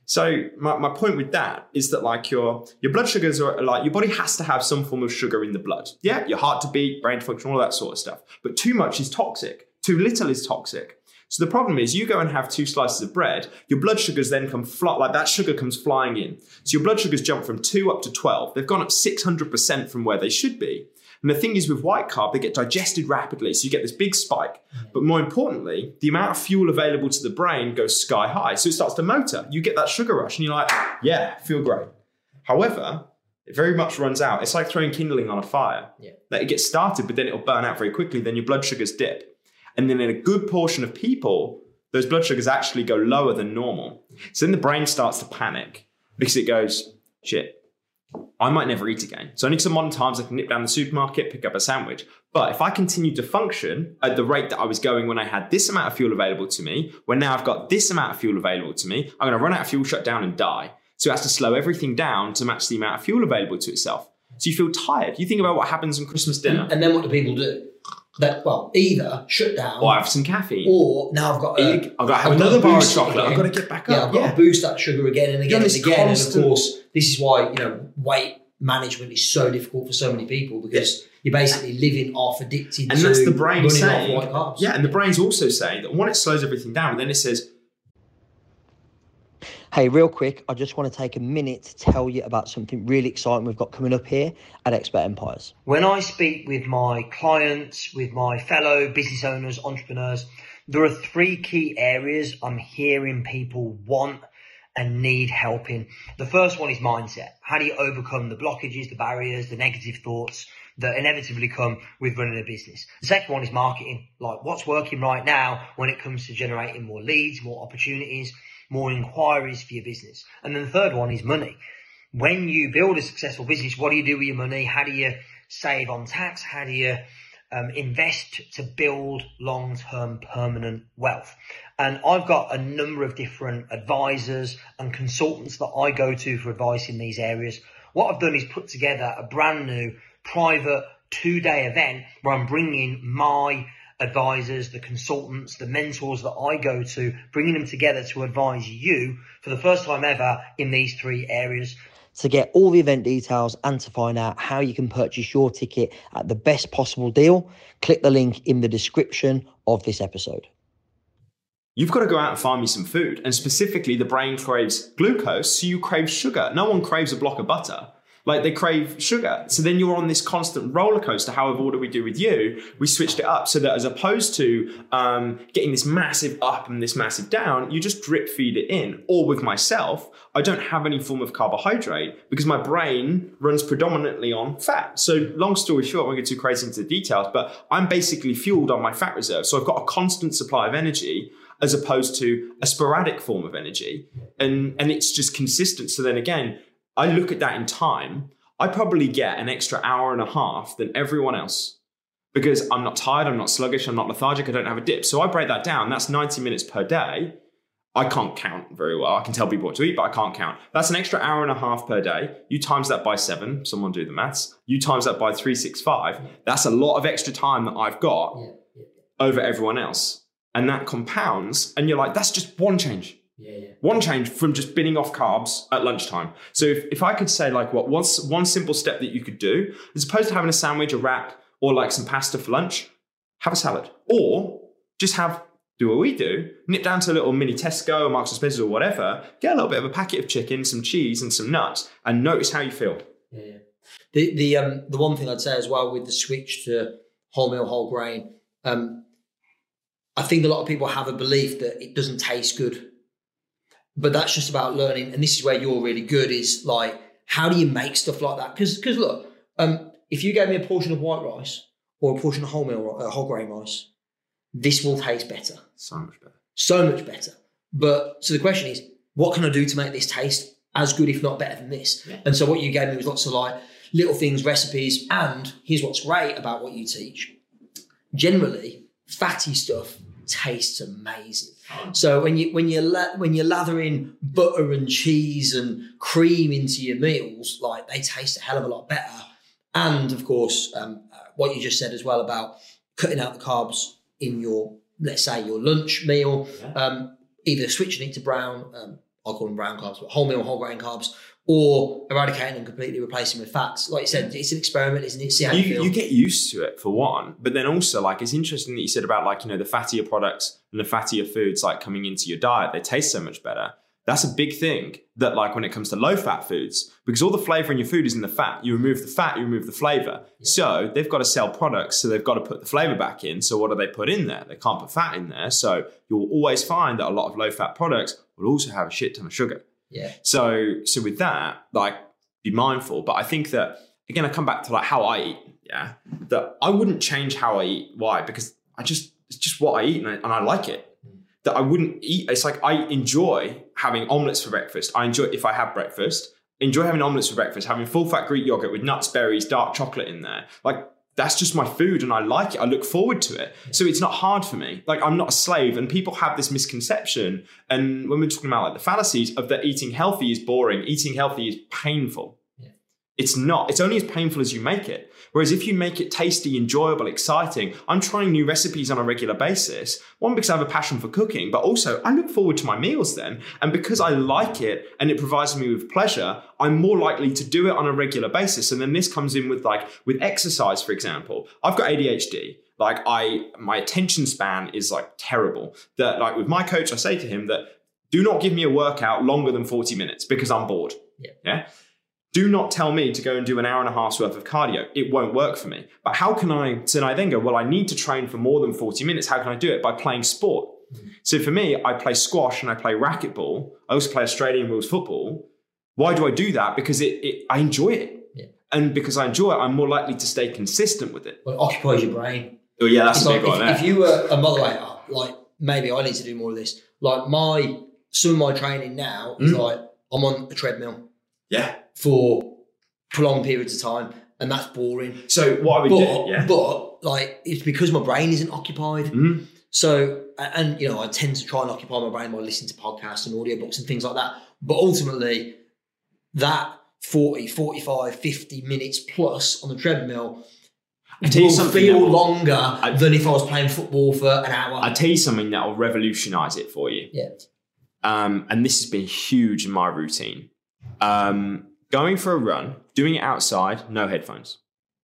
So my, my point with that is that like your your blood sugars are like your body has to have some form of sugar in the blood. Yeah, your heart to beat, brain to function, all that sort of stuff. But too much is toxic. Too little is toxic. So the problem is you go and have two slices of bread, your blood sugars then come fly, like that sugar comes flying in. So your blood sugars jump from two up to 12. They've gone up 600% from where they should be. And the thing is with white carb, they get digested rapidly. So you get this big spike. Mm-hmm. But more importantly, the amount of fuel available to the brain goes sky high. So it starts to motor. You get that sugar rush and you're like, yeah, feel great. However, it very much runs out. It's like throwing kindling on a fire. Yeah. Like it gets started, but then it'll burn out very quickly. Then your blood sugars dip. And then in a good portion of people, those blood sugars actually go lower than normal. So then the brain starts to panic because it goes, shit, I might never eat again. So only some modern times I can nip down the supermarket, pick up a sandwich. But if I continue to function at the rate that I was going when I had this amount of fuel available to me, when now I've got this amount of fuel available to me, I'm going to run out of fuel, shut down, and die. So it has to slow everything down to match the amount of fuel available to itself. So you feel tired. You think about what happens on Christmas dinner. And then what do people do? That well, either shut down Or have some caffeine. or now I've got to, I've got to have I've another bar of boost it chocolate. I've got to get back yeah, up. I've got to boost that sugar again and again and again. constant- And of course, this is why you know weight management is so difficult for so many people because you're basically living off addicted And to that's the brain saying, off white carbs. yeah, and the brain's also saying that one, it slows everything down, but then it says, Hey, real quick, I just want to take a minute to tell you about something really exciting we've got coming up here at Expert Empires. When I speak with my clients, with my fellow business owners, entrepreneurs, there are three key areas I'm hearing people want and need help in. The first one is mindset. How do you overcome the blockages, the barriers, the negative thoughts that inevitably come with running a business? The second one is marketing. Like what's working right now when it comes to generating more leads, more opportunities, more inquiries for your business. And then the third one is money when you build a successful business, what do you do with your money? How do you save on tax? How do you um, invest to build long-term permanent wealth? And I've got a number of different advisors and consultants that I go to for advice in these areas. What I've done is put together a brand new private two-day event where I'm bringing my advisors, the consultants, the mentors that I go to, bringing them together to advise you for the first time ever in these three areas. To get all the event details and to find out how you can purchase your ticket at the best possible deal, click the link in the description of this episode. You've got to go out and find me some food. And specifically, the brain craves glucose, so you crave sugar. No one craves a block of butter. Like they crave sugar. So then you're on this constant roller coaster. However, what do we do with you? We switched it up so that as opposed to um, getting this massive up and this massive down, you just drip feed it in. Or with myself, I don't have any form of carbohydrate because my brain runs predominantly on fat. So long story short, I won't get too crazy into the details, but I'm basically fueled on my fat reserve. So I've got a constant supply of energy as opposed to a sporadic form of energy. And, and it's just consistent. So then again, I look at that in time, I probably get an extra hour and a half than everyone else because I'm not tired, I'm not sluggish, I'm not lethargic, I don't have a dip. So I break that down. That's 90 minutes per day. I can't count very well. I can tell people what to eat, but I can't count. That's an extra hour and a half per day. You times that by seven, someone do the maths. You times that by 365. That's a lot of extra time that I've got Yeah, yeah, over everyone else. And that compounds, and you're like, that's just one change yeah, yeah. one change from just binning off carbs at lunchtime. So if, if I could say like what what's one simple step that you could do, as opposed to having a sandwich, a wrap, or like some pasta for lunch, have a salad. Or just have do what we do, nip down to a little mini Tesco or Marks and Spencer's or whatever, get a little bit of a packet of chicken, some cheese, and some nuts, and notice how you feel. Yeah, yeah. The the um the one thing I'd say as well with the switch to wholemeal whole grain, um, I think a lot of people have a belief that it doesn't taste good, but that's just about learning. And this is where you're really good. Is like how do you make stuff like that? Because because look, um, if you gave me a portion of white rice or a portion of wholemeal uh, whole grain rice, this will taste better, So much better. so much better. But so the question is, what can I do to make this taste as good, if not better than this? Yeah. And so what you gave me was lots of like little things, recipes, and here's what's great about what you teach. Generally, fatty stuff tastes amazing. So when you when you la- when you're lathering butter and cheese and cream into your meals, like they taste a hell of a lot better. And of course, um, uh, what you just said as well about cutting out the carbs in your let's say your lunch meal, um, either switching it to brown, um, I call them brown carbs, but wholemeal, whole grain carbs, or eradicating and completely replacing with fats. Like you said, it's an experiment, isn't it? See how you, you, get used to it for one, but then also like it's interesting that you said about like you know the fattier products and the fattier foods like coming into your diet, they taste so much better. That's a big thing that like when it comes to low fat foods, because all the flavor in your food is in the fat. You remove the fat, you remove the flavor. So they've got to sell products, so they've got to put the flavor back in. So what do they put in there? They can't put fat in there. So you'll always find that a lot of low fat products will also have a shit ton of sugar. Yeah. So so with that, like be mindful. But I think that again, I come back to like how I eat. Yeah, that I wouldn't change how I eat. Why? Because I just it's just what I eat and I, and I like it. Mm. That I wouldn't eat. It's like I enjoy having omelets for breakfast. I enjoy if I have breakfast. Enjoy having omelets for breakfast. Having full fat Greek yogurt with nuts, berries, dark chocolate in there. Like that's just my food and I like it. I look forward to it. So it's not hard for me. Like I'm not a slave. And people have this misconception. And when we're talking about like the fallacies of that eating healthy is boring, eating healthy is painful. Yeah. It's not. It's only as painful as you make it. Whereas if you make it tasty, enjoyable, exciting, I'm trying new recipes on a regular basis. One, because I have a passion for cooking, but also I look forward to my meals then. And because I like it and it provides me with pleasure, I'm more likely to do it on a regular basis. And then this comes in with like with exercise, for example. I've got ADHD. Like I my attention span is like terrible. That like with my coach, I say to him that do not give me a workout longer than 40 minutes because I'm bored. Yeah. Yeah. Do not tell me to go and do an hour and a half's worth of cardio. It won't work for me. But how can I, so I then go, well, I need to train for more than 40 minutes. How can I do it? By playing sport. So for me, I play squash and I play racquetball. I also play Australian rules football. Why do I do that? Because it, it I enjoy it. Yeah. And because I enjoy it, I'm more likely to stay consistent with it. Well, it occupies your brain. Oh yeah, that's It's a like big one. if, if you were a moderator, like maybe I need to do more of this. Like my some of my training now is Mm. like I'm on a treadmill yeah. For prolonged periods of time, and that's boring. So what I would But do, yeah. but like it's because my brain isn't occupied. Mhm. So and you know I tend to try and occupy my brain by listening to podcasts and audiobooks and things like that. But ultimately, that 40, 45, 50 minutes plus on the treadmill I tell you will something feel will- longer than if I was playing football for an hour. I'll tell you something that will revolutionize it for you. yeah. Um, and this has been huge in my routine. Um, going for a run, doing it outside, no headphones.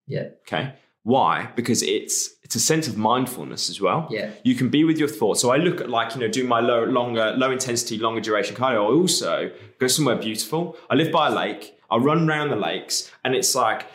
Yeah. Okay. Why? Because it's it's a sense of mindfulness as well. Yeah. You can be with your thoughts. So I look at like, you know, doing my low, longer, low intensity, longer duration cardio. I also go somewhere beautiful. I live by a lake. I run around the lakes and it's like,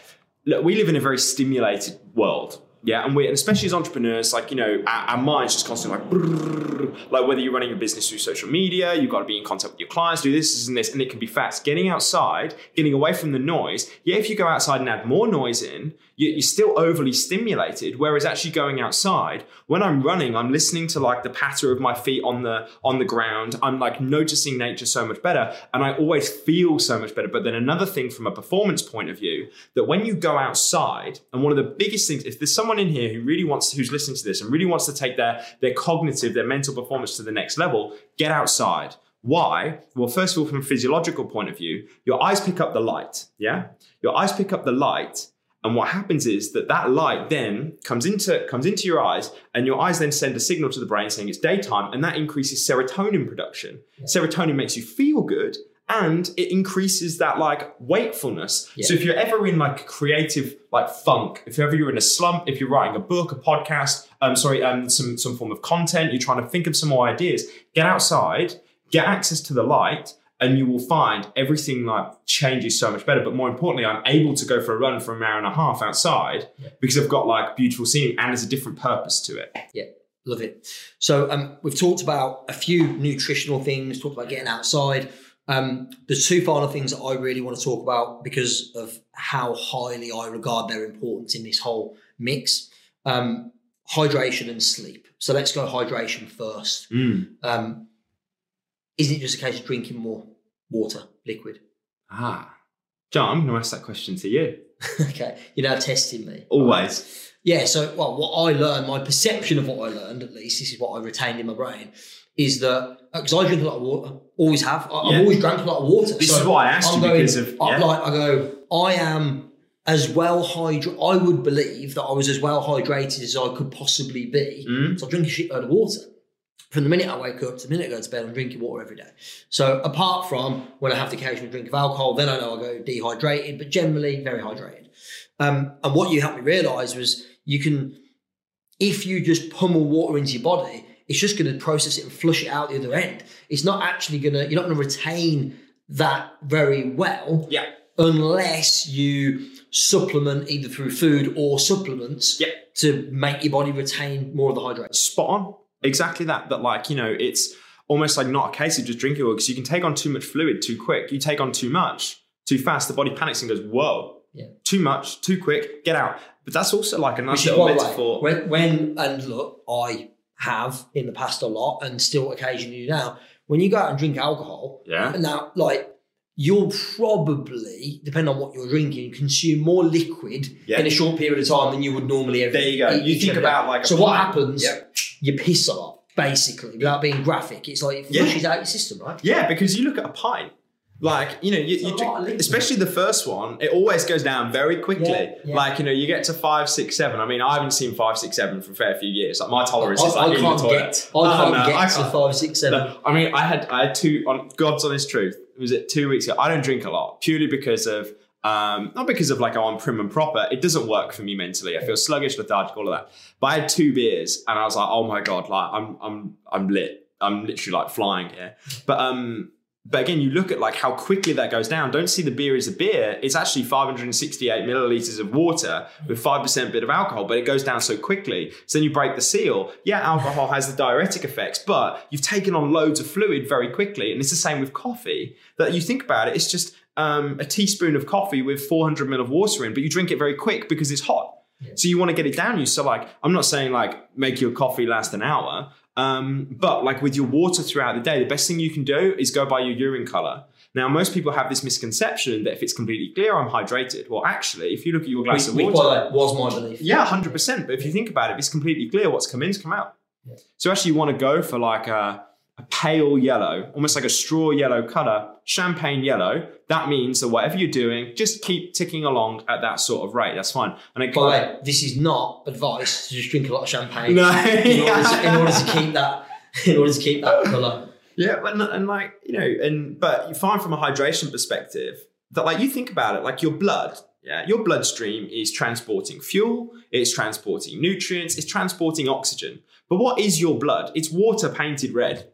look, we live in a very stimulated world. Yeah, and we, and especially as entrepreneurs, like you know, our, our minds just constantly like, brrrr. like whether you're running your business through social media, you've got to be in contact with your clients, do this, this, and this, and it can be fast. Getting outside, getting away from the noise. Yeah, if you go outside and add more noise in, you're still overly stimulated. Whereas actually going outside, when I'm running, I'm listening to like the patter of my feet on the on the ground. I'm like noticing nature so much better, and I always feel so much better. But then another thing from a performance point of view, that when you go outside, and one of the biggest things, if there's someone in here who really wants, who's listening to this and really wants to take their their cognitive, their mental performance to the next level, get outside. Why? Well, first of all, from a physiological point of view, your eyes pick up the light. Yeah, your eyes pick up the light, and what happens is that that light then comes into comes into your eyes, and your eyes then send a signal to the brain saying it's daytime, and that increases serotonin production. Serotonin makes you feel good, and it increases that like wakefulness. Yeah. So if you're ever in like creative like funk, if ever you're ever in a slump, if you're writing a book, a podcast, um, sorry, um, some some form of content, you're trying to think of some more ideas, get outside, get access to the light. And you will find everything like changes so much better. But more importantly, I'm able to go for a run for an hour and a half outside because I've got like beautiful scenery and there's a different purpose to it. Yeah, love it. So um, we've talked about a few nutritional things, talked about getting outside. Um, there's two final things that I really want to talk about because of how highly I regard their importance in this whole mix. Um, hydration and sleep. So let's go hydration first. Um, isn't it just a case of drinking more water, liquid? Ah. John, I'm going to ask that question to you. (laughs) okay, you're now testing me. Always. Yeah, so well, what I learned, my perception of what I learned, at least, this is what I retained in my brain, is that because I drink a lot of water, always have. I, Yeah. I've always drank a lot of water. This is why I asked I'm you going, because of- I, yeah. like I go, I am as well hydrated. I would believe that I was as well hydrated as I could possibly be. Mm. So I drink a shitload of water. From the minute I wake up to the minute I go to bed, I'm drinking water every day. So apart from when I have the occasional drink of alcohol, then I know I go dehydrated, but generally very hydrated. Um, and what you helped me realize was you can, if you just pummel water into your body, it's just going to process it and flush it out the other end. It's not actually going to, you're not going to retain that very well Yeah. unless you supplement either through food or supplements Yeah. to make your body retain more of the hydrates. spot on. Exactly that. That like you know, it's almost like not a case of just drinking water because you can take on too much fluid too quick. You take on too much too fast, the body panics and goes, "Whoa, Yeah. too much, too quick, get out." But that's also like a nice little by the way, metaphor. when, when, and look, I have in the past a lot and still occasionally now, when you go out and drink alcohol, yeah, now, like, you'll probably, depending on what you're drinking, consume more liquid Yeah. in a short period of time than you would normally ever there you go. eat You think about like a So what happens? Yep. You piss a lot, basically, without being graphic. It's like it Yeah. flushes out your system, right? Yeah, because you look at a pint. Like you know, you, you drink, especially the first one. It always goes down very quickly. Yeah, yeah. Like you know, you get to five, six, seven. I mean, I haven't seen five, six, seven for a fair few years. Like my tolerance I, is like I in can't the toilet. get, I can't no, get I to can't. five, six, seven. No, I mean, I had I had two on God's honest truth. Was it two weeks ago? I don't drink a lot purely because of um, not because of like oh I'm prim and proper. It doesn't work for me mentally. I feel sluggish, lethargic, all of that. But I had two beers and I was like, oh my god, like I'm I'm I'm lit. I'm literally like flying here. But um, but again, you look at like how quickly that goes down. Don't see the beer as a beer. It's actually 568 milliliters of water with five percent bit of alcohol, but it goes down so quickly. So then you break the seal. Yeah, alcohol has the diuretic effects, but you've taken on loads of fluid very quickly, and it's the same with coffee. That you think about it, it's just um, a teaspoon of coffee with 400 ml of water in, but you drink it very quick because it's hot. So you want to get it down you. So like, I'm not saying like make your coffee last an hour, um, but like with your water throughout the day, the best thing you can do is go by your urine color. Now, most people have this misconception that if it's completely clear, I'm hydrated. Well, actually, if you look at your glass Which, of which, water, way, was my belief. yeah, hundred percent. But if you think about it, if it's completely clear, what's come in's come out. Yeah. So actually, you want to go for like a, a pale yellow, almost like a straw yellow color, champagne yellow. That means that whatever you're doing, just keep ticking along at that sort of rate. That's fine. And it By the way, this is not advice to just drink a lot of champagne no, in, order to, in order to (laughs) keep that in order to keep that colour. Yeah, but and, and like you know, and but you find from a hydration perspective that like you think about it, like your blood, yeah, your bloodstream is transporting fuel, it's transporting nutrients, it's transporting oxygen. But what is your blood? It's water painted red,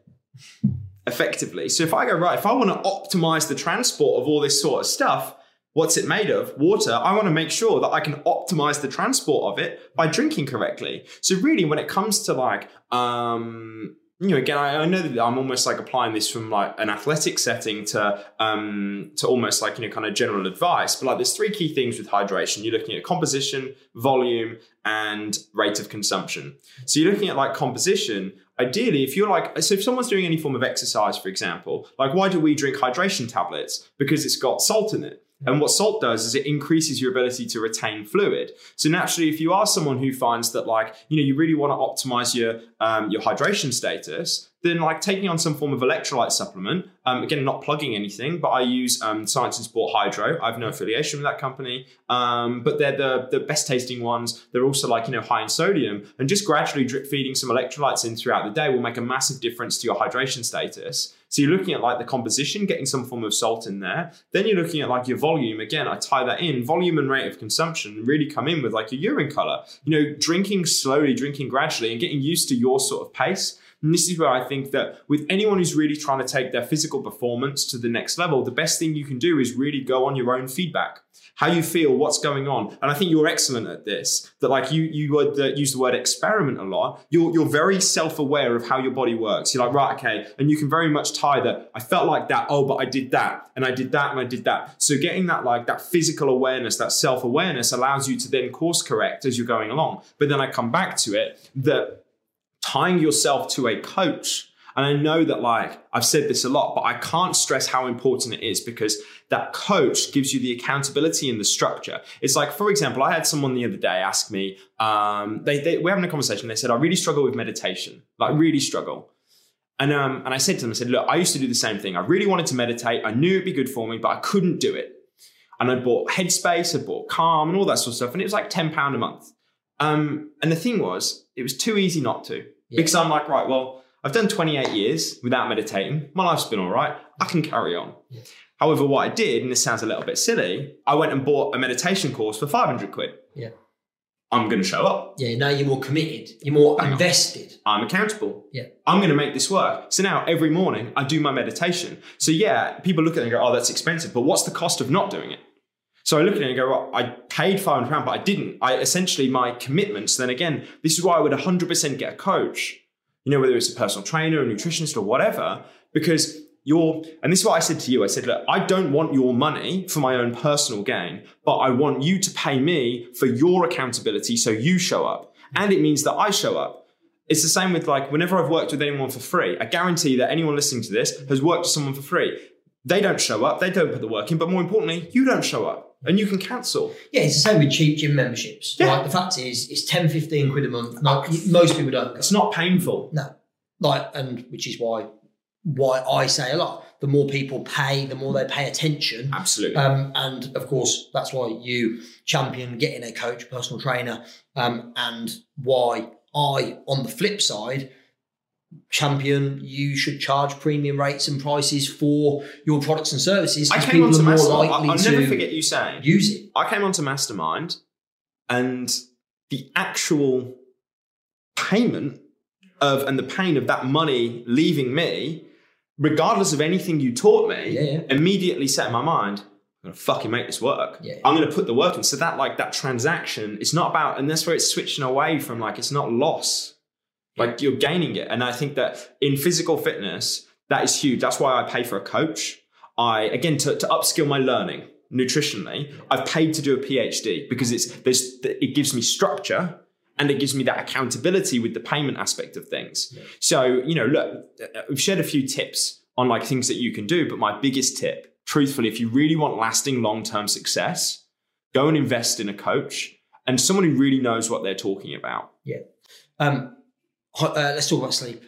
effectively. So if I go right, if I want to optimize the transport of all this sort of stuff, what's it made of? Water. I want to make sure that I can optimize the transport of it by drinking correctly. So really, when it comes to like um you know, again, I, I know that I'm almost like applying this from like an athletic setting to um to almost like you know kind of general advice. But like, there's three key things with hydration. You're looking at composition, volume, and rate of consumption. So you're looking at like composition. Ideally, if you're like, so if someone's doing any form of exercise, for example, like why do we drink hydration tablets? Because it's got salt in it. And what salt does is it increases your ability to retain fluid. So naturally, if you are someone who finds that like you know you really want to optimize your um, your hydration status, then like taking on some form of electrolyte supplement. Um, again, not plugging anything, but I use um, Science in Sport Hydro. I have no affiliation with that company, um, but they're the the best tasting ones. They're also like you know high in sodium, and just gradually drip feeding some electrolytes in throughout the day will make a massive difference to your hydration status. So you're looking at like the composition, getting some form of salt in there. Then you're looking at like your volume. Again, I tie that in. Volume and rate of consumption really come in with like your urine color. You know, drinking slowly, drinking gradually, and getting used to your sort of pace. And this is where I think that with anyone who's really trying to take their physical performance to the next level, the best thing you can do is really go on your own feedback. How you feel, what's going on, and I think you're excellent at this. That like you you would uh, use the word experiment a lot. You're you're very self aware of how your body works. You're like right, okay, and you can very much tie that. I felt like that. Oh, but I did that, and I did that, and I did that. So getting that like that physical awareness, that self awareness, allows you to then course correct as you're going along. But then I come back to it that tying yourself to a coach. And I know that, like, I've said this a lot, but I can't stress how important it is because that coach gives you the accountability and the structure. It's like, for example, I had someone the other day ask me, um, they, they, we're having a conversation. They said, I really struggle with meditation, like, really struggle. And, um, and I said to them, I said, look, I used to do the same thing. I really wanted to meditate. I knew it'd be good for me, but I couldn't do it. And I bought Headspace, I bought Calm, and all that sort of stuff. And it was like £10 a month. Um, and the thing was, it was too easy not to. Yeah. Because I'm like, right, well, I've done 28 years without meditating. My life's been all right. I can carry on. However, what I did, and this sounds a little bit silly, I went and bought a meditation course for 500 quid. Yeah. I'm going to show up. Yeah, now you're more committed. You're more Bang on. invested. I'm accountable. Yeah. I'm going to make this work. So now every morning I do my meditation. So yeah, people look at it and go, oh, that's expensive. But what's the cost of not doing it? So I look at it and go, well, I paid £500, but I didn't. I essentially, my commitments, then again, this is why I would 100% get a coach, you know, whether it's a personal trainer, a nutritionist, or whatever, because you're, and this is what I said to you. I said, look, I don't want your money for my own personal gain, but I want you to pay me for your accountability so you show up. And it means that I show up. It's the same with like whenever I've worked with anyone for free, I guarantee that anyone listening to this has worked with someone for free. They don't show up, they don't put the work in, but more importantly, you don't show up and you can cancel. Yeah, it's the same with cheap gym memberships. Yeah. Like the fact is, it's 10, 15 quid a month. No, most people don't go. It's not painful. No, like, and which is why why I say a lot. The more people pay, the more they pay attention. Absolutely. Um, and of course, that's why you champion getting a coach, personal trainer, um, and why I, on the flip side, champion you should charge premium rates and prices for your products and services I came onto Mastermind. I'll never forget you saying. use it. I came onto Mastermind and the actual payment of and the pain of that money leaving me, regardless of anything you taught me, Yeah, yeah. immediately set in my mind, I'm gonna fucking make this work. Yeah. I'm gonna put the work in. So that like that transaction, it's not about, and that's where it's switching away from like it's not loss. Like you're gaining it. And I think that in physical fitness, that is huge. That's why I pay for a coach. I again to, to upskill my learning nutritionally, I've paid to do a PhD because it's there's it gives me structure and it gives me that accountability with the payment aspect of things. So, you know, look, we've shared a few tips on like things that you can do, but my biggest tip, truthfully, if you really want lasting long-term success, go and invest in a coach and someone who really knows what they're talking about. Yeah. Um, uh, let's talk about sleep.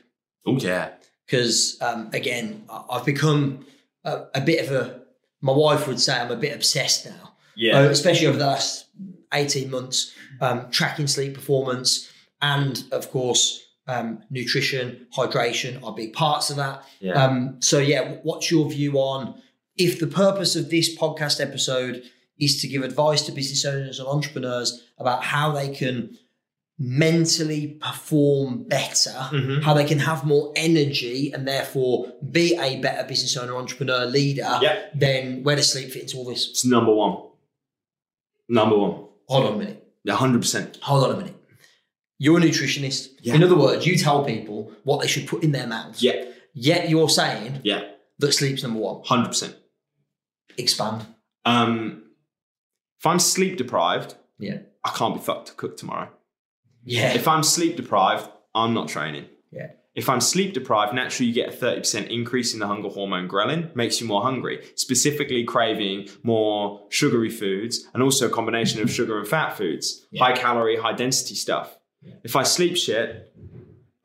Oh yeah. because um, again, I've become a, a bit of a. My wife would say I'm a bit obsessed now, Yeah. uh, especially over the last eighteen months, um, tracking sleep performance, and of course, um, nutrition, hydration are big parts of that. yeah. Um, so yeah, what's your view on if the purpose of this podcast episode is to give advice to business owners and entrepreneurs about how they can mentally perform better, Mhm. how they can have more energy and therefore be a better business owner, entrepreneur, leader, Yeah. then where does sleep fit into all this? It's number one. Number one. Hold on a minute. Yeah, 100%. Hold on a minute. You're a nutritionist. Yeah. In other words, you tell people what they should put in their mouths. Yeah. Yet you're saying Yeah. that sleep's number one. 100%. Expand. Um, if I'm sleep deprived, Yeah. I can't be fucked to cook tomorrow. Yeah. If I'm sleep deprived, I'm not training. If I'm sleep deprived, naturally you get a 30% increase in the hunger hormone ghrelin, makes you more hungry, specifically craving more sugary foods and also a combination of sugar and fat foods, Yeah. high calorie, high density stuff. Yeah. If I sleep shit,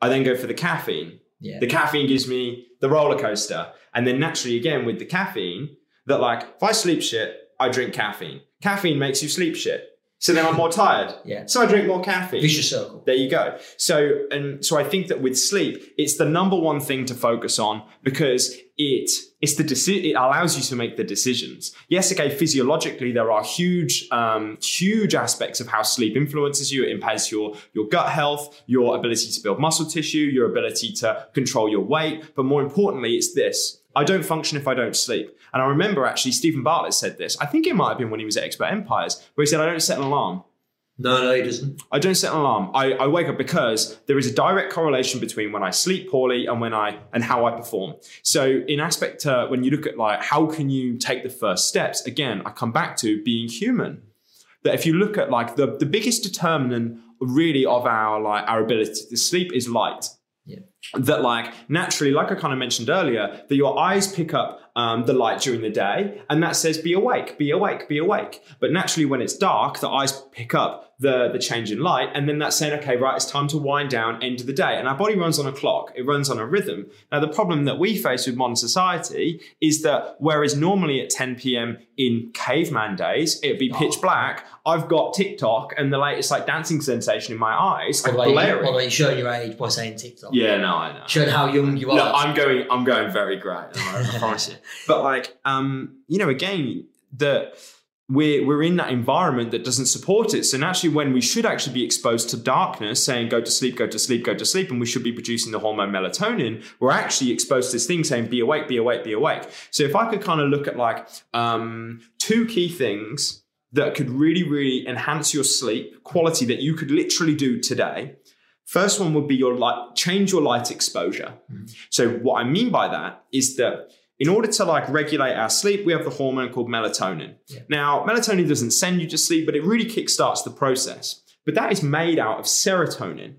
I then go for the caffeine. Yeah. The caffeine gives me the roller coaster. And then naturally, again, with the caffeine, that like, if I sleep shit, I drink caffeine. Caffeine makes you sleep shit. So then I'm more tired. Yeah. So I drink more caffeine. Vicious circle. There you go. So and so I think that with sleep, it's the number one thing to focus on because it it's the deci- it allows you to make the decisions. Yes, okay, physiologically there are huge um, huge aspects of how sleep influences you. It impairs your your gut health, your ability to build muscle tissue, your ability to control your weight. But more importantly, it's this. I don't function if I don't sleep. And I remember actually Steven Bartlett said this. I think it might have been when he was at Expert Empires, where he said, I don't set an alarm. No, no, he doesn't. I don't set an alarm. I, I wake up because there is a direct correlation between when I sleep poorly and when I and how I perform. So in aspect uh, when you look at like how can you take the first steps, again, I come back to being human. That if you look at like the, the biggest determinant really of our like our ability to sleep is light. Yeah. That like naturally, like I kind of mentioned earlier, that your eyes pick up um, the light during the day, and that says be awake, be awake, be awake. But naturally, when it's dark, the eyes pick up the the change in light, and then that's saying, okay, right, it's time to wind down, end of the day. And our body runs on a clock; it runs on a rhythm. Now, the problem that we face with modern society is that whereas normally at 10 p.m. in caveman days, it'd be pitch black. I've got TikTok and the latest like dancing sensation in my eyes, like Although, you, blaring. although you're showing your age by saying TikTok. Yeah, no, I know. showing how young you are. No, I'm going. I'm going very great. I promise you. (laughs) But like, um, you know, again, that we're we're in that environment that doesn't support it. So naturally, when we should actually be exposed to darkness, saying "go to sleep, go to sleep, go to sleep," and we should be producing the hormone melatonin, we're actually exposed to this thing saying "be awake, be awake, be awake." So if I could kind of look at like um, two key things that could really, really enhance your sleep quality that you could literally do today. First one would be your light, change your light exposure. So what I mean by that is that in order to like regulate our sleep, we have the hormone called melatonin. Yeah. Now, melatonin doesn't send you to sleep, but it really kickstarts the process. But that is made out of serotonin.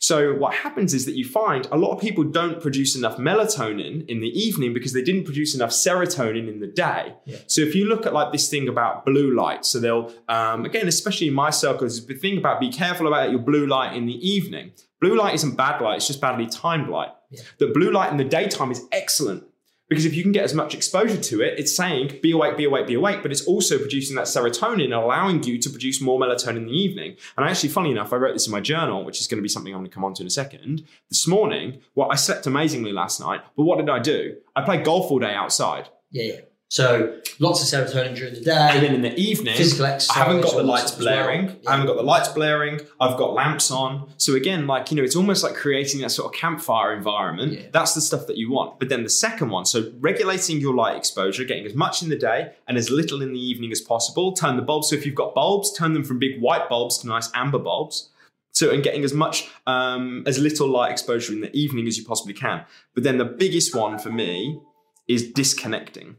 So what happens is that you find a lot of people don't produce enough melatonin in the evening because they didn't produce enough serotonin in the day. Yeah. So if you look at like this thing about blue light, so they'll um, again, especially in my circles, the thing about be careful about your blue light in the evening. Blue light isn't bad light; it's just badly timed light. Yeah. The blue light in the daytime is excellent because if you can get as much exposure to it, it's saying be awake, be awake, be awake, but it's also producing that serotonin, allowing you to produce more melatonin in the evening. And actually, funny enough, I wrote this in my journal, which is going to be something I'm going to come on to in a second. This morning, well, I slept amazingly last night, but what did I do? I played golf all day outside. yeah, yeah. So lots of serotonin during the day. And then in the evening, Physical exercise. I haven't got the lights as well. blaring. Yeah. I haven't got the lights blaring. I've got lamps on. So again, like, you know, it's almost like creating that sort of campfire environment. Yeah. That's the stuff that you want. But then the second one, so regulating your light exposure, getting as much in the day and as little in the evening as possible. Turn the bulbs. So if you've got bulbs, turn them from big white bulbs to nice amber bulbs. So and getting as much um, as little light exposure in the evening as you possibly can. But then the biggest one for me is disconnecting.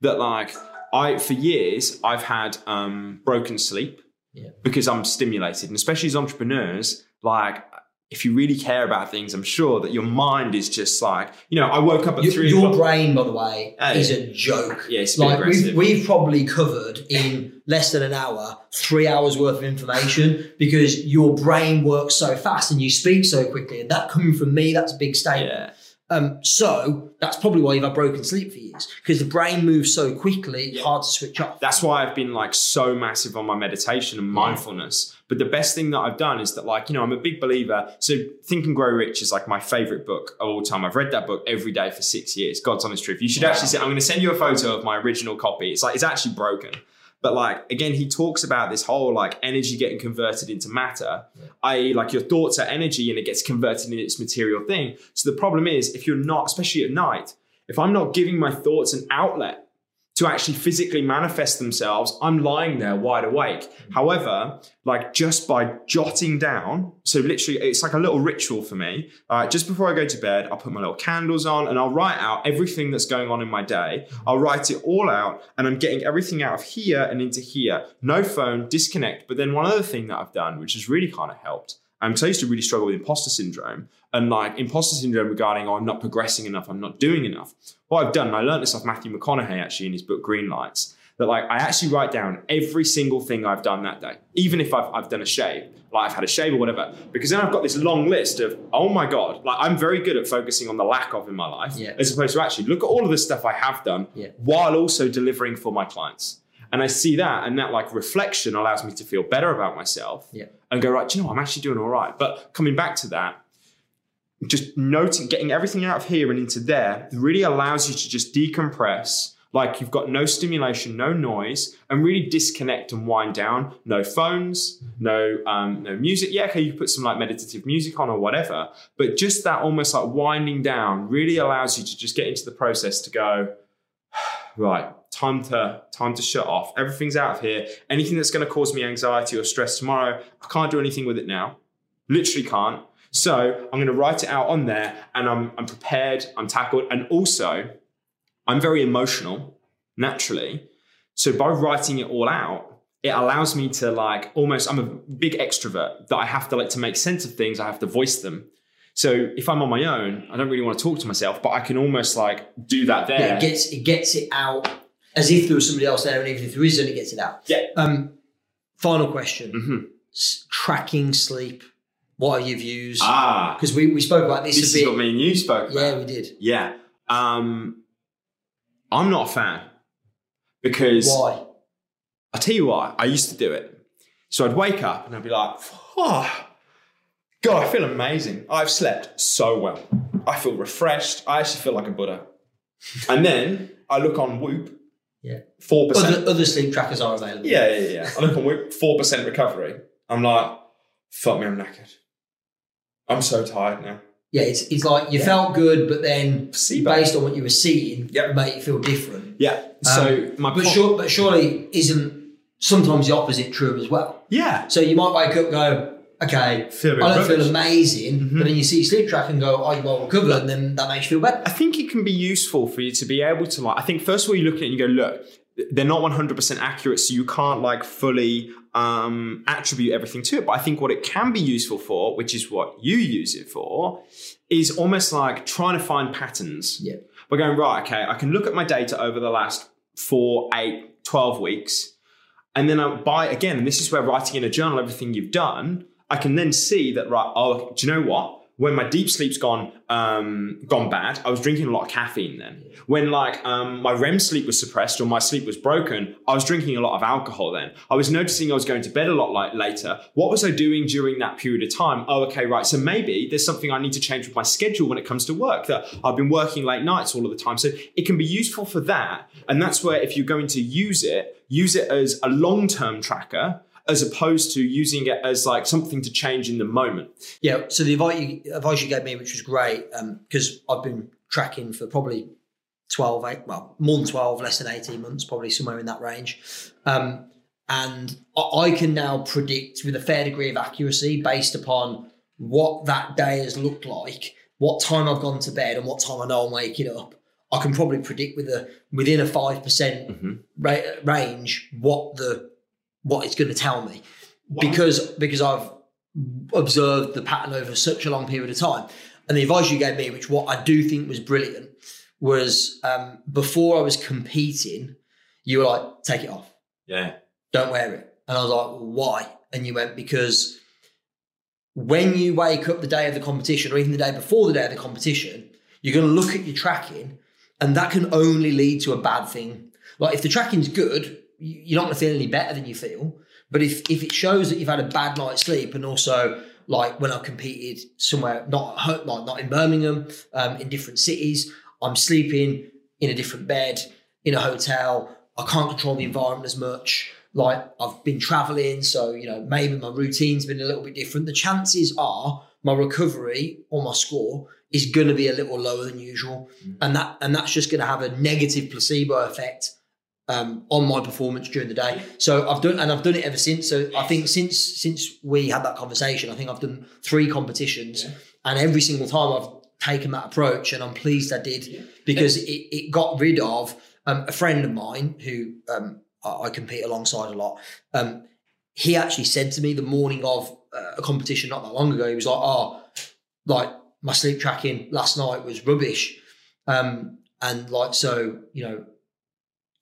That like I for years I've had um, broken sleep Yeah. because I'm stimulated, and especially as entrepreneurs, like. If you really care about things, I'm sure that your mind is just like, you know, I woke up at Your, three your o'clock. brain, by the way, Hey. is a joke. Yeah, it's like we've, we've probably covered in less than an hour three hours worth of information because your brain works so fast and you speak so quickly and that coming from me that's a big statement yeah. Um, so that's probably why you've had broken sleep for years because the brain moves so quickly it's hard to switch off That's why I've been like so massive on my meditation and mindfulness. But the best thing that I've done is that, like, you know, I'm a big believer. So, Think and Grow Rich is like my favorite book of all time. I've read that book every day for six years. God's honest truth. You should actually see. I'm going to send you a photo of my original copy. It's like it's actually broken. But like again, he talks about this whole like energy getting converted into matter, i.e., like your thoughts are energy and it gets converted into its material thing. So the problem is if you're not, especially at night, if I'm not giving my thoughts an outlet to actually physically manifest themselves, I'm lying there wide awake. However, like just by jotting down, so literally it's like a little ritual for me. Uh, just before I go to bed, I'll put my little candles on and I'll write out everything that's going on in my day. I'll write it all out and I'm getting everything out of here and into here. No phone, disconnect. But then one other thing that I've done, which has really kind of helped, um, so I used to really struggle with imposter syndrome and like imposter syndrome regarding, oh, I'm not progressing enough, I'm not doing enough. What I've done, and I learned this off Matthew McConaughey actually in his book Green Lights, that like I actually write down every single thing I've done that day, even if I've, I've done a shave, like I've had a shave or whatever, because then I've got this long list of, oh my God, like I'm very good at focusing on the lack of in my life, Yeah. as opposed to actually look at all of the stuff I have done Yeah. while also delivering for my clients. And I see that, and that like reflection allows me to feel better about myself Yeah. and go, right, do you know what? I'm actually doing all right. But coming back to that, just noting, getting everything out of here and into there really allows you to just decompress. Like you've got no stimulation, no noise, and really disconnect and wind down. No phones, no um, no music. Yeah, okay, you can put some like meditative music on or whatever, but just that almost like winding down really allows you to just get into the process to go, right, time to time to shut off. Everything's out of here. Anything that's going to cause me anxiety or stress tomorrow, I can't do anything with it now. Literally can't. So I'm going to write it out on there, and I'm I'm prepared. I'm tackled, and also I'm very emotional naturally. So by writing it all out, it allows me to like almost. I'm a big extrovert that I have to like to make sense of things. I have to voice them. So if I'm on my own, I don't really want to talk to myself, but I can almost like do that there. Yeah, it gets it gets it out as if there was somebody else there, and even if there isn't, it gets it out. Yeah. Um, final question: Mhm. S- tracking sleep. What are your views? Ah, Because we, we spoke about this, this a is what me and you spoke about. yeah, we did. Yeah. Um, I'm not a fan because Why? I'll tell you why. I used to do it. So I'd wake up and I'd be like, oh, God, I feel amazing. I've slept so well. I feel refreshed. I actually feel like a Buddha. And then I look on Whoop, Yeah. four percent. Other, other sleep trackers are available. Yeah, yeah, yeah. I look on Whoop, four percent recovery. I'm like, fuck me, I'm knackered. I'm so tired now. Yeah, it's, it's like you felt good, but then Placebo. based on what you were seeing, Yep. made you feel different. Yeah. So my Um, But, po- sure, but surely isn't sometimes the opposite true as well? yeah, So you might wake up go, okay, Feel I don't feel rubbish. amazing, Mhm. but then you see sleep track and go, oh, you well recovered, and then that makes you feel better. I think it can be useful for you to be able to like. I think first of all, you look at it and you go, look, they're not 100% accurate, so you can't like fully um, attribute everything to it. But I think what it can be useful for, which is what you use it for, is almost like trying to find patterns. Yeah. We're going, right, okay, I can look at my data over the last four, eight, 12 weeks. And then I buy again, and this is where writing in a journal everything you've done, I can then see that, right, oh, do you know what? When my deep sleep's gone um, gone bad, I was drinking a lot of caffeine then. When like um, my REM sleep was suppressed or my sleep was broken, I was drinking a lot of alcohol then. I was noticing I was going to bed a lot like later. What was I doing during that period of time? Oh, okay, right. So maybe there's something I need to change with my schedule when it comes to work. That I've been working late nights all of the time. So it can be useful for that. And that's where if you're going to use it, use it as a long-term tracker as opposed to using it as like something to change in the moment. Yeah. So the advice you, advice you gave me, which was great, because I've been tracking for probably 12, eight, well, more than 12, less than 18 months, probably somewhere in that range. Um, and I, I can now predict with a fair degree of accuracy based upon what that day has looked like, what time I've gone to bed, and what time I know I'm waking up. I can probably predict with a within a five percent Mhm. ra- range what the what it's going to tell me because because I've observed the pattern over such a long period of time. And the advice you gave me, which what I do think was brilliant, was um, before I was competing, you were like, take it off, Yeah. don't wear it. And I was like, why? And you went, because when you wake up the day of the competition or even the day before the day of the competition, you're going to look at your tracking and that can only lead to a bad thing. Like if the tracking's good, you're not going to feel any better than you feel. But if, if it shows that you've had a bad night's sleep and also like when I competed somewhere, not at home, like not in Birmingham, um, in different cities, I'm sleeping in a different bed, in a hotel. I can't control the environment as much. Like I've been traveling, so you know maybe my routine's been a little bit different. The chances are my recovery or my score is going to be a little lower than usual, and that and that's just going to have a negative placebo effect um, on my performance during the day. So I've done, and I've done it ever since. So I think since since we had that conversation, I think I've done three competitions, and every single time I've taken that approach, and I'm pleased I did because it, it got rid of um, a friend of mine who um, I, I compete alongside a lot. Um, he actually said to me the morning of uh, a competition not that long ago, he was like, "Oh, like my sleep tracking last night was rubbish," um, and like so, you know,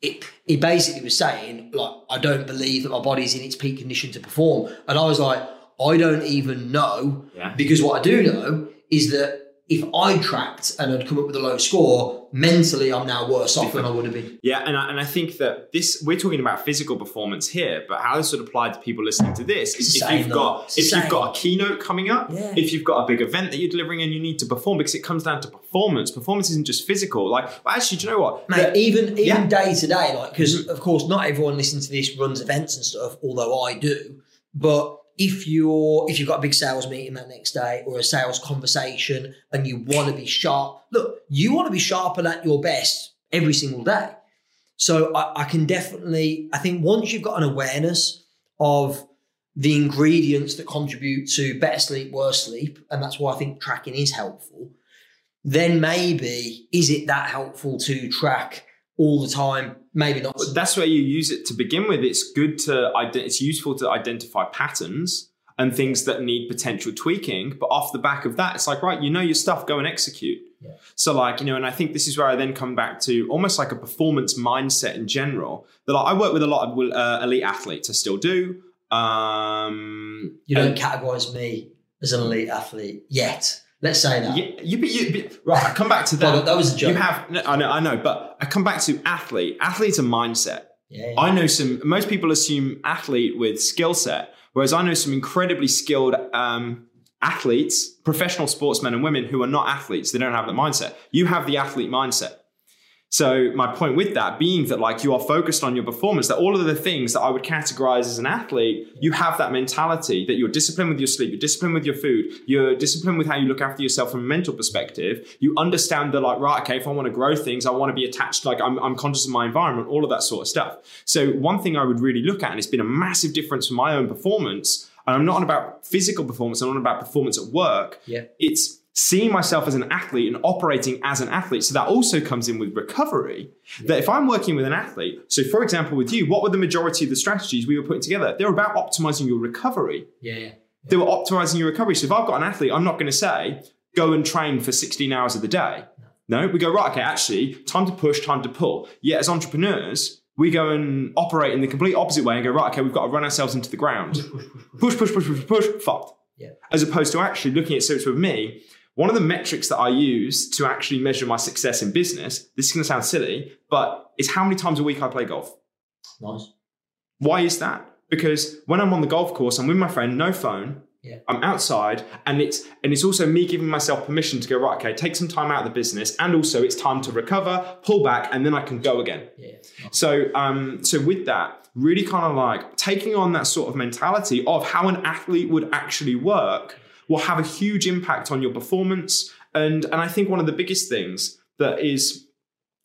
it, he basically was saying, like, I don't believe that my body's in its peak condition to perform. And I was like, I don't even know Yeah. because what I do know is that if I tracked and had come up with a low score, mentally I'm now worse off than I would have been. Yeah, and I, and I think that this we're talking about physical performance here, but how this would apply to people listening to this is if you've though. got It's if the you've got a keynote coming up, Yeah. if you've got a big event that you're delivering and you need to perform because it comes down to performance. Performance isn't just physical. Like, well, actually, do you know what? Mate, even even Yeah. day to day, like because mm-hmm. of course not everyone listening to this runs events and stuff, although I do. But if you're if you've got a big sales meeting that next day or a sales conversation and you want to be sharp, look, you want to be sharp and at your best every single day. So I, I can definitely, I think once you've got an awareness of the ingredients that contribute to better sleep, worse sleep, and that's why I think tracking is helpful, then maybe is it that helpful to track all the time? Maybe not. But that's where you use it to begin with. It's good to it's useful to identify patterns and things that need potential tweaking. But off the back of that, it's like right, you know your stuff, go and execute. Yeah. So like you know, and I think this is where I then come back to almost like a performance mindset in general. That like, I work with a lot of uh, elite athletes. I still do. Um, You don't and- categorize me as an elite athlete yet. Let's say that. Yeah, you, be, you, but- right. I come back to (laughs) Well, that. that was a joke. You have, no, I know, I know, but I come back to athlete. Athlete's a mindset. yeah, I know some. Most people assume athlete with skill set, whereas I know some incredibly skilled um, athletes, professional sportsmen and women who are not athletes, they don't have that mindset. You have the athlete mindset. So my point with that being that like you are focused on your performance, that all of the things that I would categorize as an athlete, you have that mentality that you're disciplined with your sleep, you're disciplined with your food, you're disciplined with how you look after yourself from a mental perspective. You understand that like, right, okay, if I want to grow things, I want to be attached, like I'm, I'm conscious of my environment, all of that sort of stuff. So one thing I would really look at, and it's been a massive difference for my own performance, and I'm not on about physical performance, I'm not about performance at work. Yeah. It's seeing myself as an athlete and operating as an athlete. So that also comes in with recovery. Yeah. That if I'm working with an athlete, so for example, with you, what were the majority of the strategies we were putting together? They were about optimizing your recovery. Yeah. yeah. They were optimizing your recovery. So if I've got an athlete, I'm not going to say, go and train for 16 hours of the day. No. we go, right, okay, actually, time to push, time to pull. Yet as entrepreneurs, we go and operate in the complete opposite way and go, right, okay, we've got to run ourselves into the ground. Push, push, push, push, push, push, push fucked. Yeah. As opposed to actually looking at, so it's with me, one of the metrics that I use to actually measure my success in business, this is going to sound silly, but it's how many times a week I play golf. Nice. Why is that? Because when I'm on the golf course, I'm with my friend, no phone. Yeah. I'm outside, and it's and it's also me giving myself permission to go right. Okay, take some time out of the business, and also it's time to recover, pull back, and then I can go again. Yeah. Nice. So, um, so with that, really kind of like taking on that sort of mentality of how an athlete would actually work will have a huge impact on your performance. And, and I think one of the biggest things that is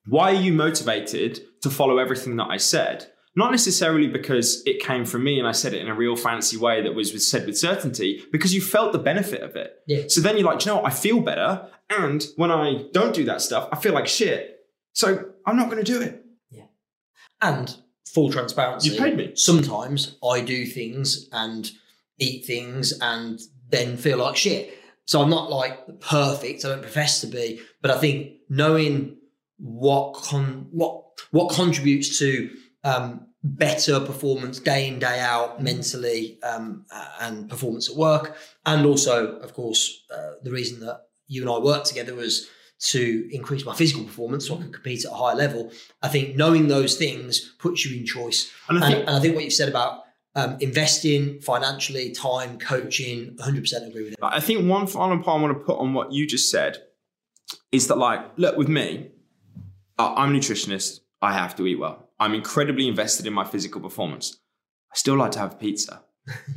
why are you motivated to follow everything that I said? Not necessarily because it came from me and I said it in a real fancy way that was said with certainty, because you felt the benefit of it. Yeah. So then you're like, you know what? I feel better. And when I don't do that stuff, I feel like shit. So I'm not going to do it. Yeah. And full transparency. You paid me. Sometimes I do things and eat things and then feel like shit. So I'm not like perfect. I don't profess to be, but I think knowing what con what what contributes to um, better performance day in day out mentally um, and performance at work, and also, of course, uh, the reason that you and I work together was to increase my physical performance so I can compete at a higher level. I think knowing those things puts you in choice. And I think, and, and I think what you've said about um, investing financially, time, coaching, 100% agree with it. I think one final point I want to put on what you just said is that, like, look, with me, I'm a nutritionist. I have to eat well. I'm incredibly invested in my physical performance. I still like to have pizza.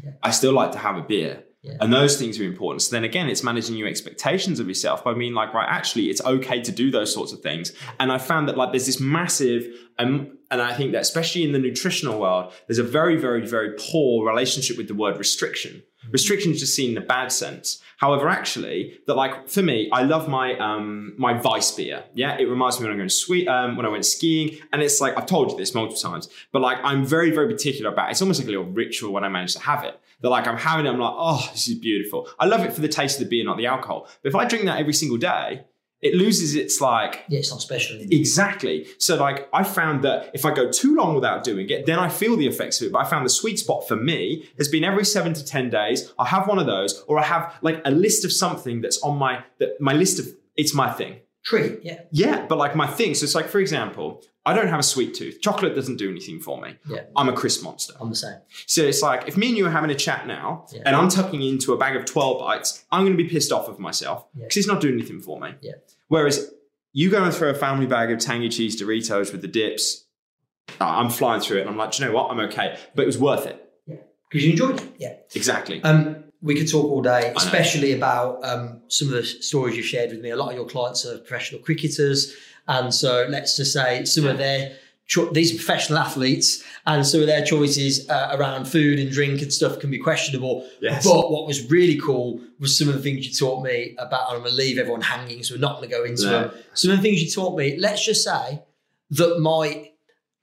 yeah. (laughs) I still like to have a beer. Yeah. And those things are important. So then again, it's managing your expectations of yourself by being like, right, actually, it's okay to do those sorts of things. And I found that like there's this massive, um, and I think that especially in the nutritional world, there's a very, very, very poor relationship with the word restriction. Restriction is just seen in the bad sense. However, actually, that like for me, I love my um my Vice beer. Yeah, it reminds me when I'm going sweet um when I went skiing, and it's like I've told you this multiple times, but like I'm very very particular about. It. It's almost like a little ritual when I manage to have it. That like I'm having it, I'm like, oh, this is beautiful. I love it for the taste of the beer, not the alcohol. But if I drink that every single day, it loses its like yeah it's not special exactly. So like i found that if i go too long without doing it then i feel the effects of it. But i found the sweet spot for me has been every seven to ten days i have one of those or i have like a list of something that's on my that my list of it's my thing treat yeah yeah but like my thing so it's like for example I don't have a sweet tooth. Chocolate doesn't do anything for me. Yeah. I'm a crisp monster. I'm the same. So it's like if me and you are having a chat now yeah. and I'm tucking into a bag of 12 bites, I'm going to be pissed off of myself because yeah. it's not doing anything for me. Yeah. Whereas you go and throw a family bag of tangy cheese Doritos with the dips, I'm flying through it and I'm like, you know what? I'm okay. But it was worth it. Yeah. Because you enjoyed it. Yeah. Exactly. Um, we could talk all day, especially about um, some of the stories you shared with me. A lot of your clients are professional cricketers. And so let's just say some yeah. of their cho- these are professional athletes, and some of their choices uh, around food and drink and stuff can be questionable. Yes. But what was really cool was some of the things you taught me about. I'm going to leave everyone hanging, so we're not going to go into no. them. Some of the things you taught me. Let's just say that might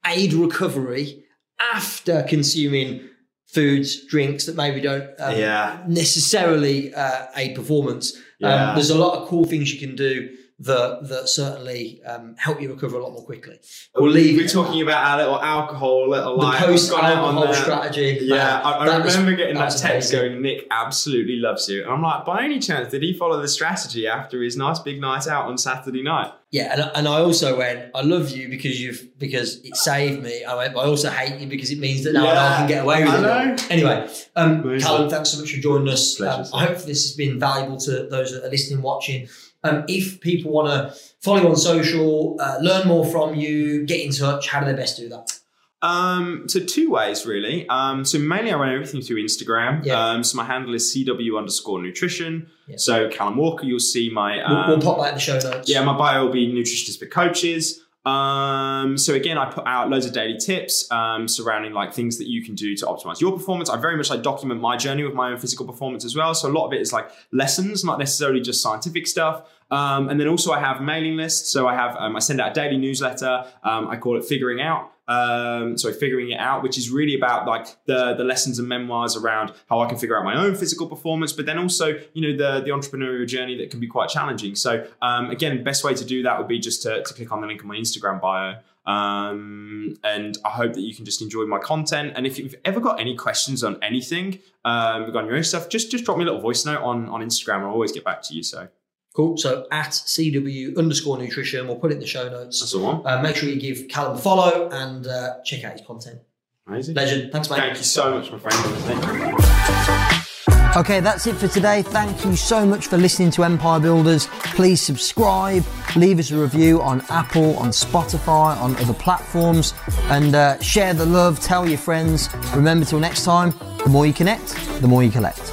aid recovery after consuming foods, drinks that maybe don't um, yeah. necessarily uh, aid performance. Um, yeah. there's a lot of cool things you can do that that certainly um, help you recover a lot more quickly. We'll leave We're talking about our little alcohol, little the post what's gone out on alcohol strategy. Yeah, I, I that was- remember getting that was text amazing. going, Nick absolutely loves you. And I'm like, by any chance, did he follow the strategy after his nice big night out on Saturday night? Yeah, and, and I also went, I love you because you've because it saved me. I went, but I also hate you because it means that now I know I can get away with I it. Anyway, um. Callum, thanks so much for joining us. Um. I hope this has been valuable to those that are listening, watching. Um, if people want to follow you on social, uh, learn more from you, get in touch, how do they best do that? Um, so two ways really. Um, so mainly I run everything through Instagram. Yeah. Um, so my handle is CW underscore nutrition. Yeah. So Callum Walker, you'll see my We'll, um, we'll pop that in the show notes. Yeah, my bio will be nutritionists for coaches. Um, so again, I put out loads of daily tips um, surrounding like things that you can do to optimize your performance. I very much like document my journey with my own physical performance as well. So a lot of it is like lessons, not necessarily just scientific stuff. Um, and then also I have mailing lists. So I have um, I send out a daily newsletter. Um, I call it figuring out. Um, so figuring it out, which is really about like the the lessons and memoirs around how I can figure out my own physical performance, but then also you know the the entrepreneurial journey that can be quite challenging. So um, again, best way to do that would be just to, to click on the link on my Instagram bio. Um, and I hope that you can just enjoy my content. And if you've ever got any questions on anything um, regarding your own stuff, just just drop me a little voice note on on Instagram. I'll always get back to you. So Cool. So at CW underscore nutrition, we'll put it in the show notes. that's the one. Uh, make sure you give Callum a follow and uh, check out his content. Amazing. Legend. Thanks, mate. Thank you so much, my friend. Thank you. Okay, that's it for today. Thank you so much for listening to Empire Builders. Please subscribe, leave us a review on Apple, on Spotify, on other platforms, and uh, share the love, tell your friends. Remember, till next time, the more you connect, the more you collect.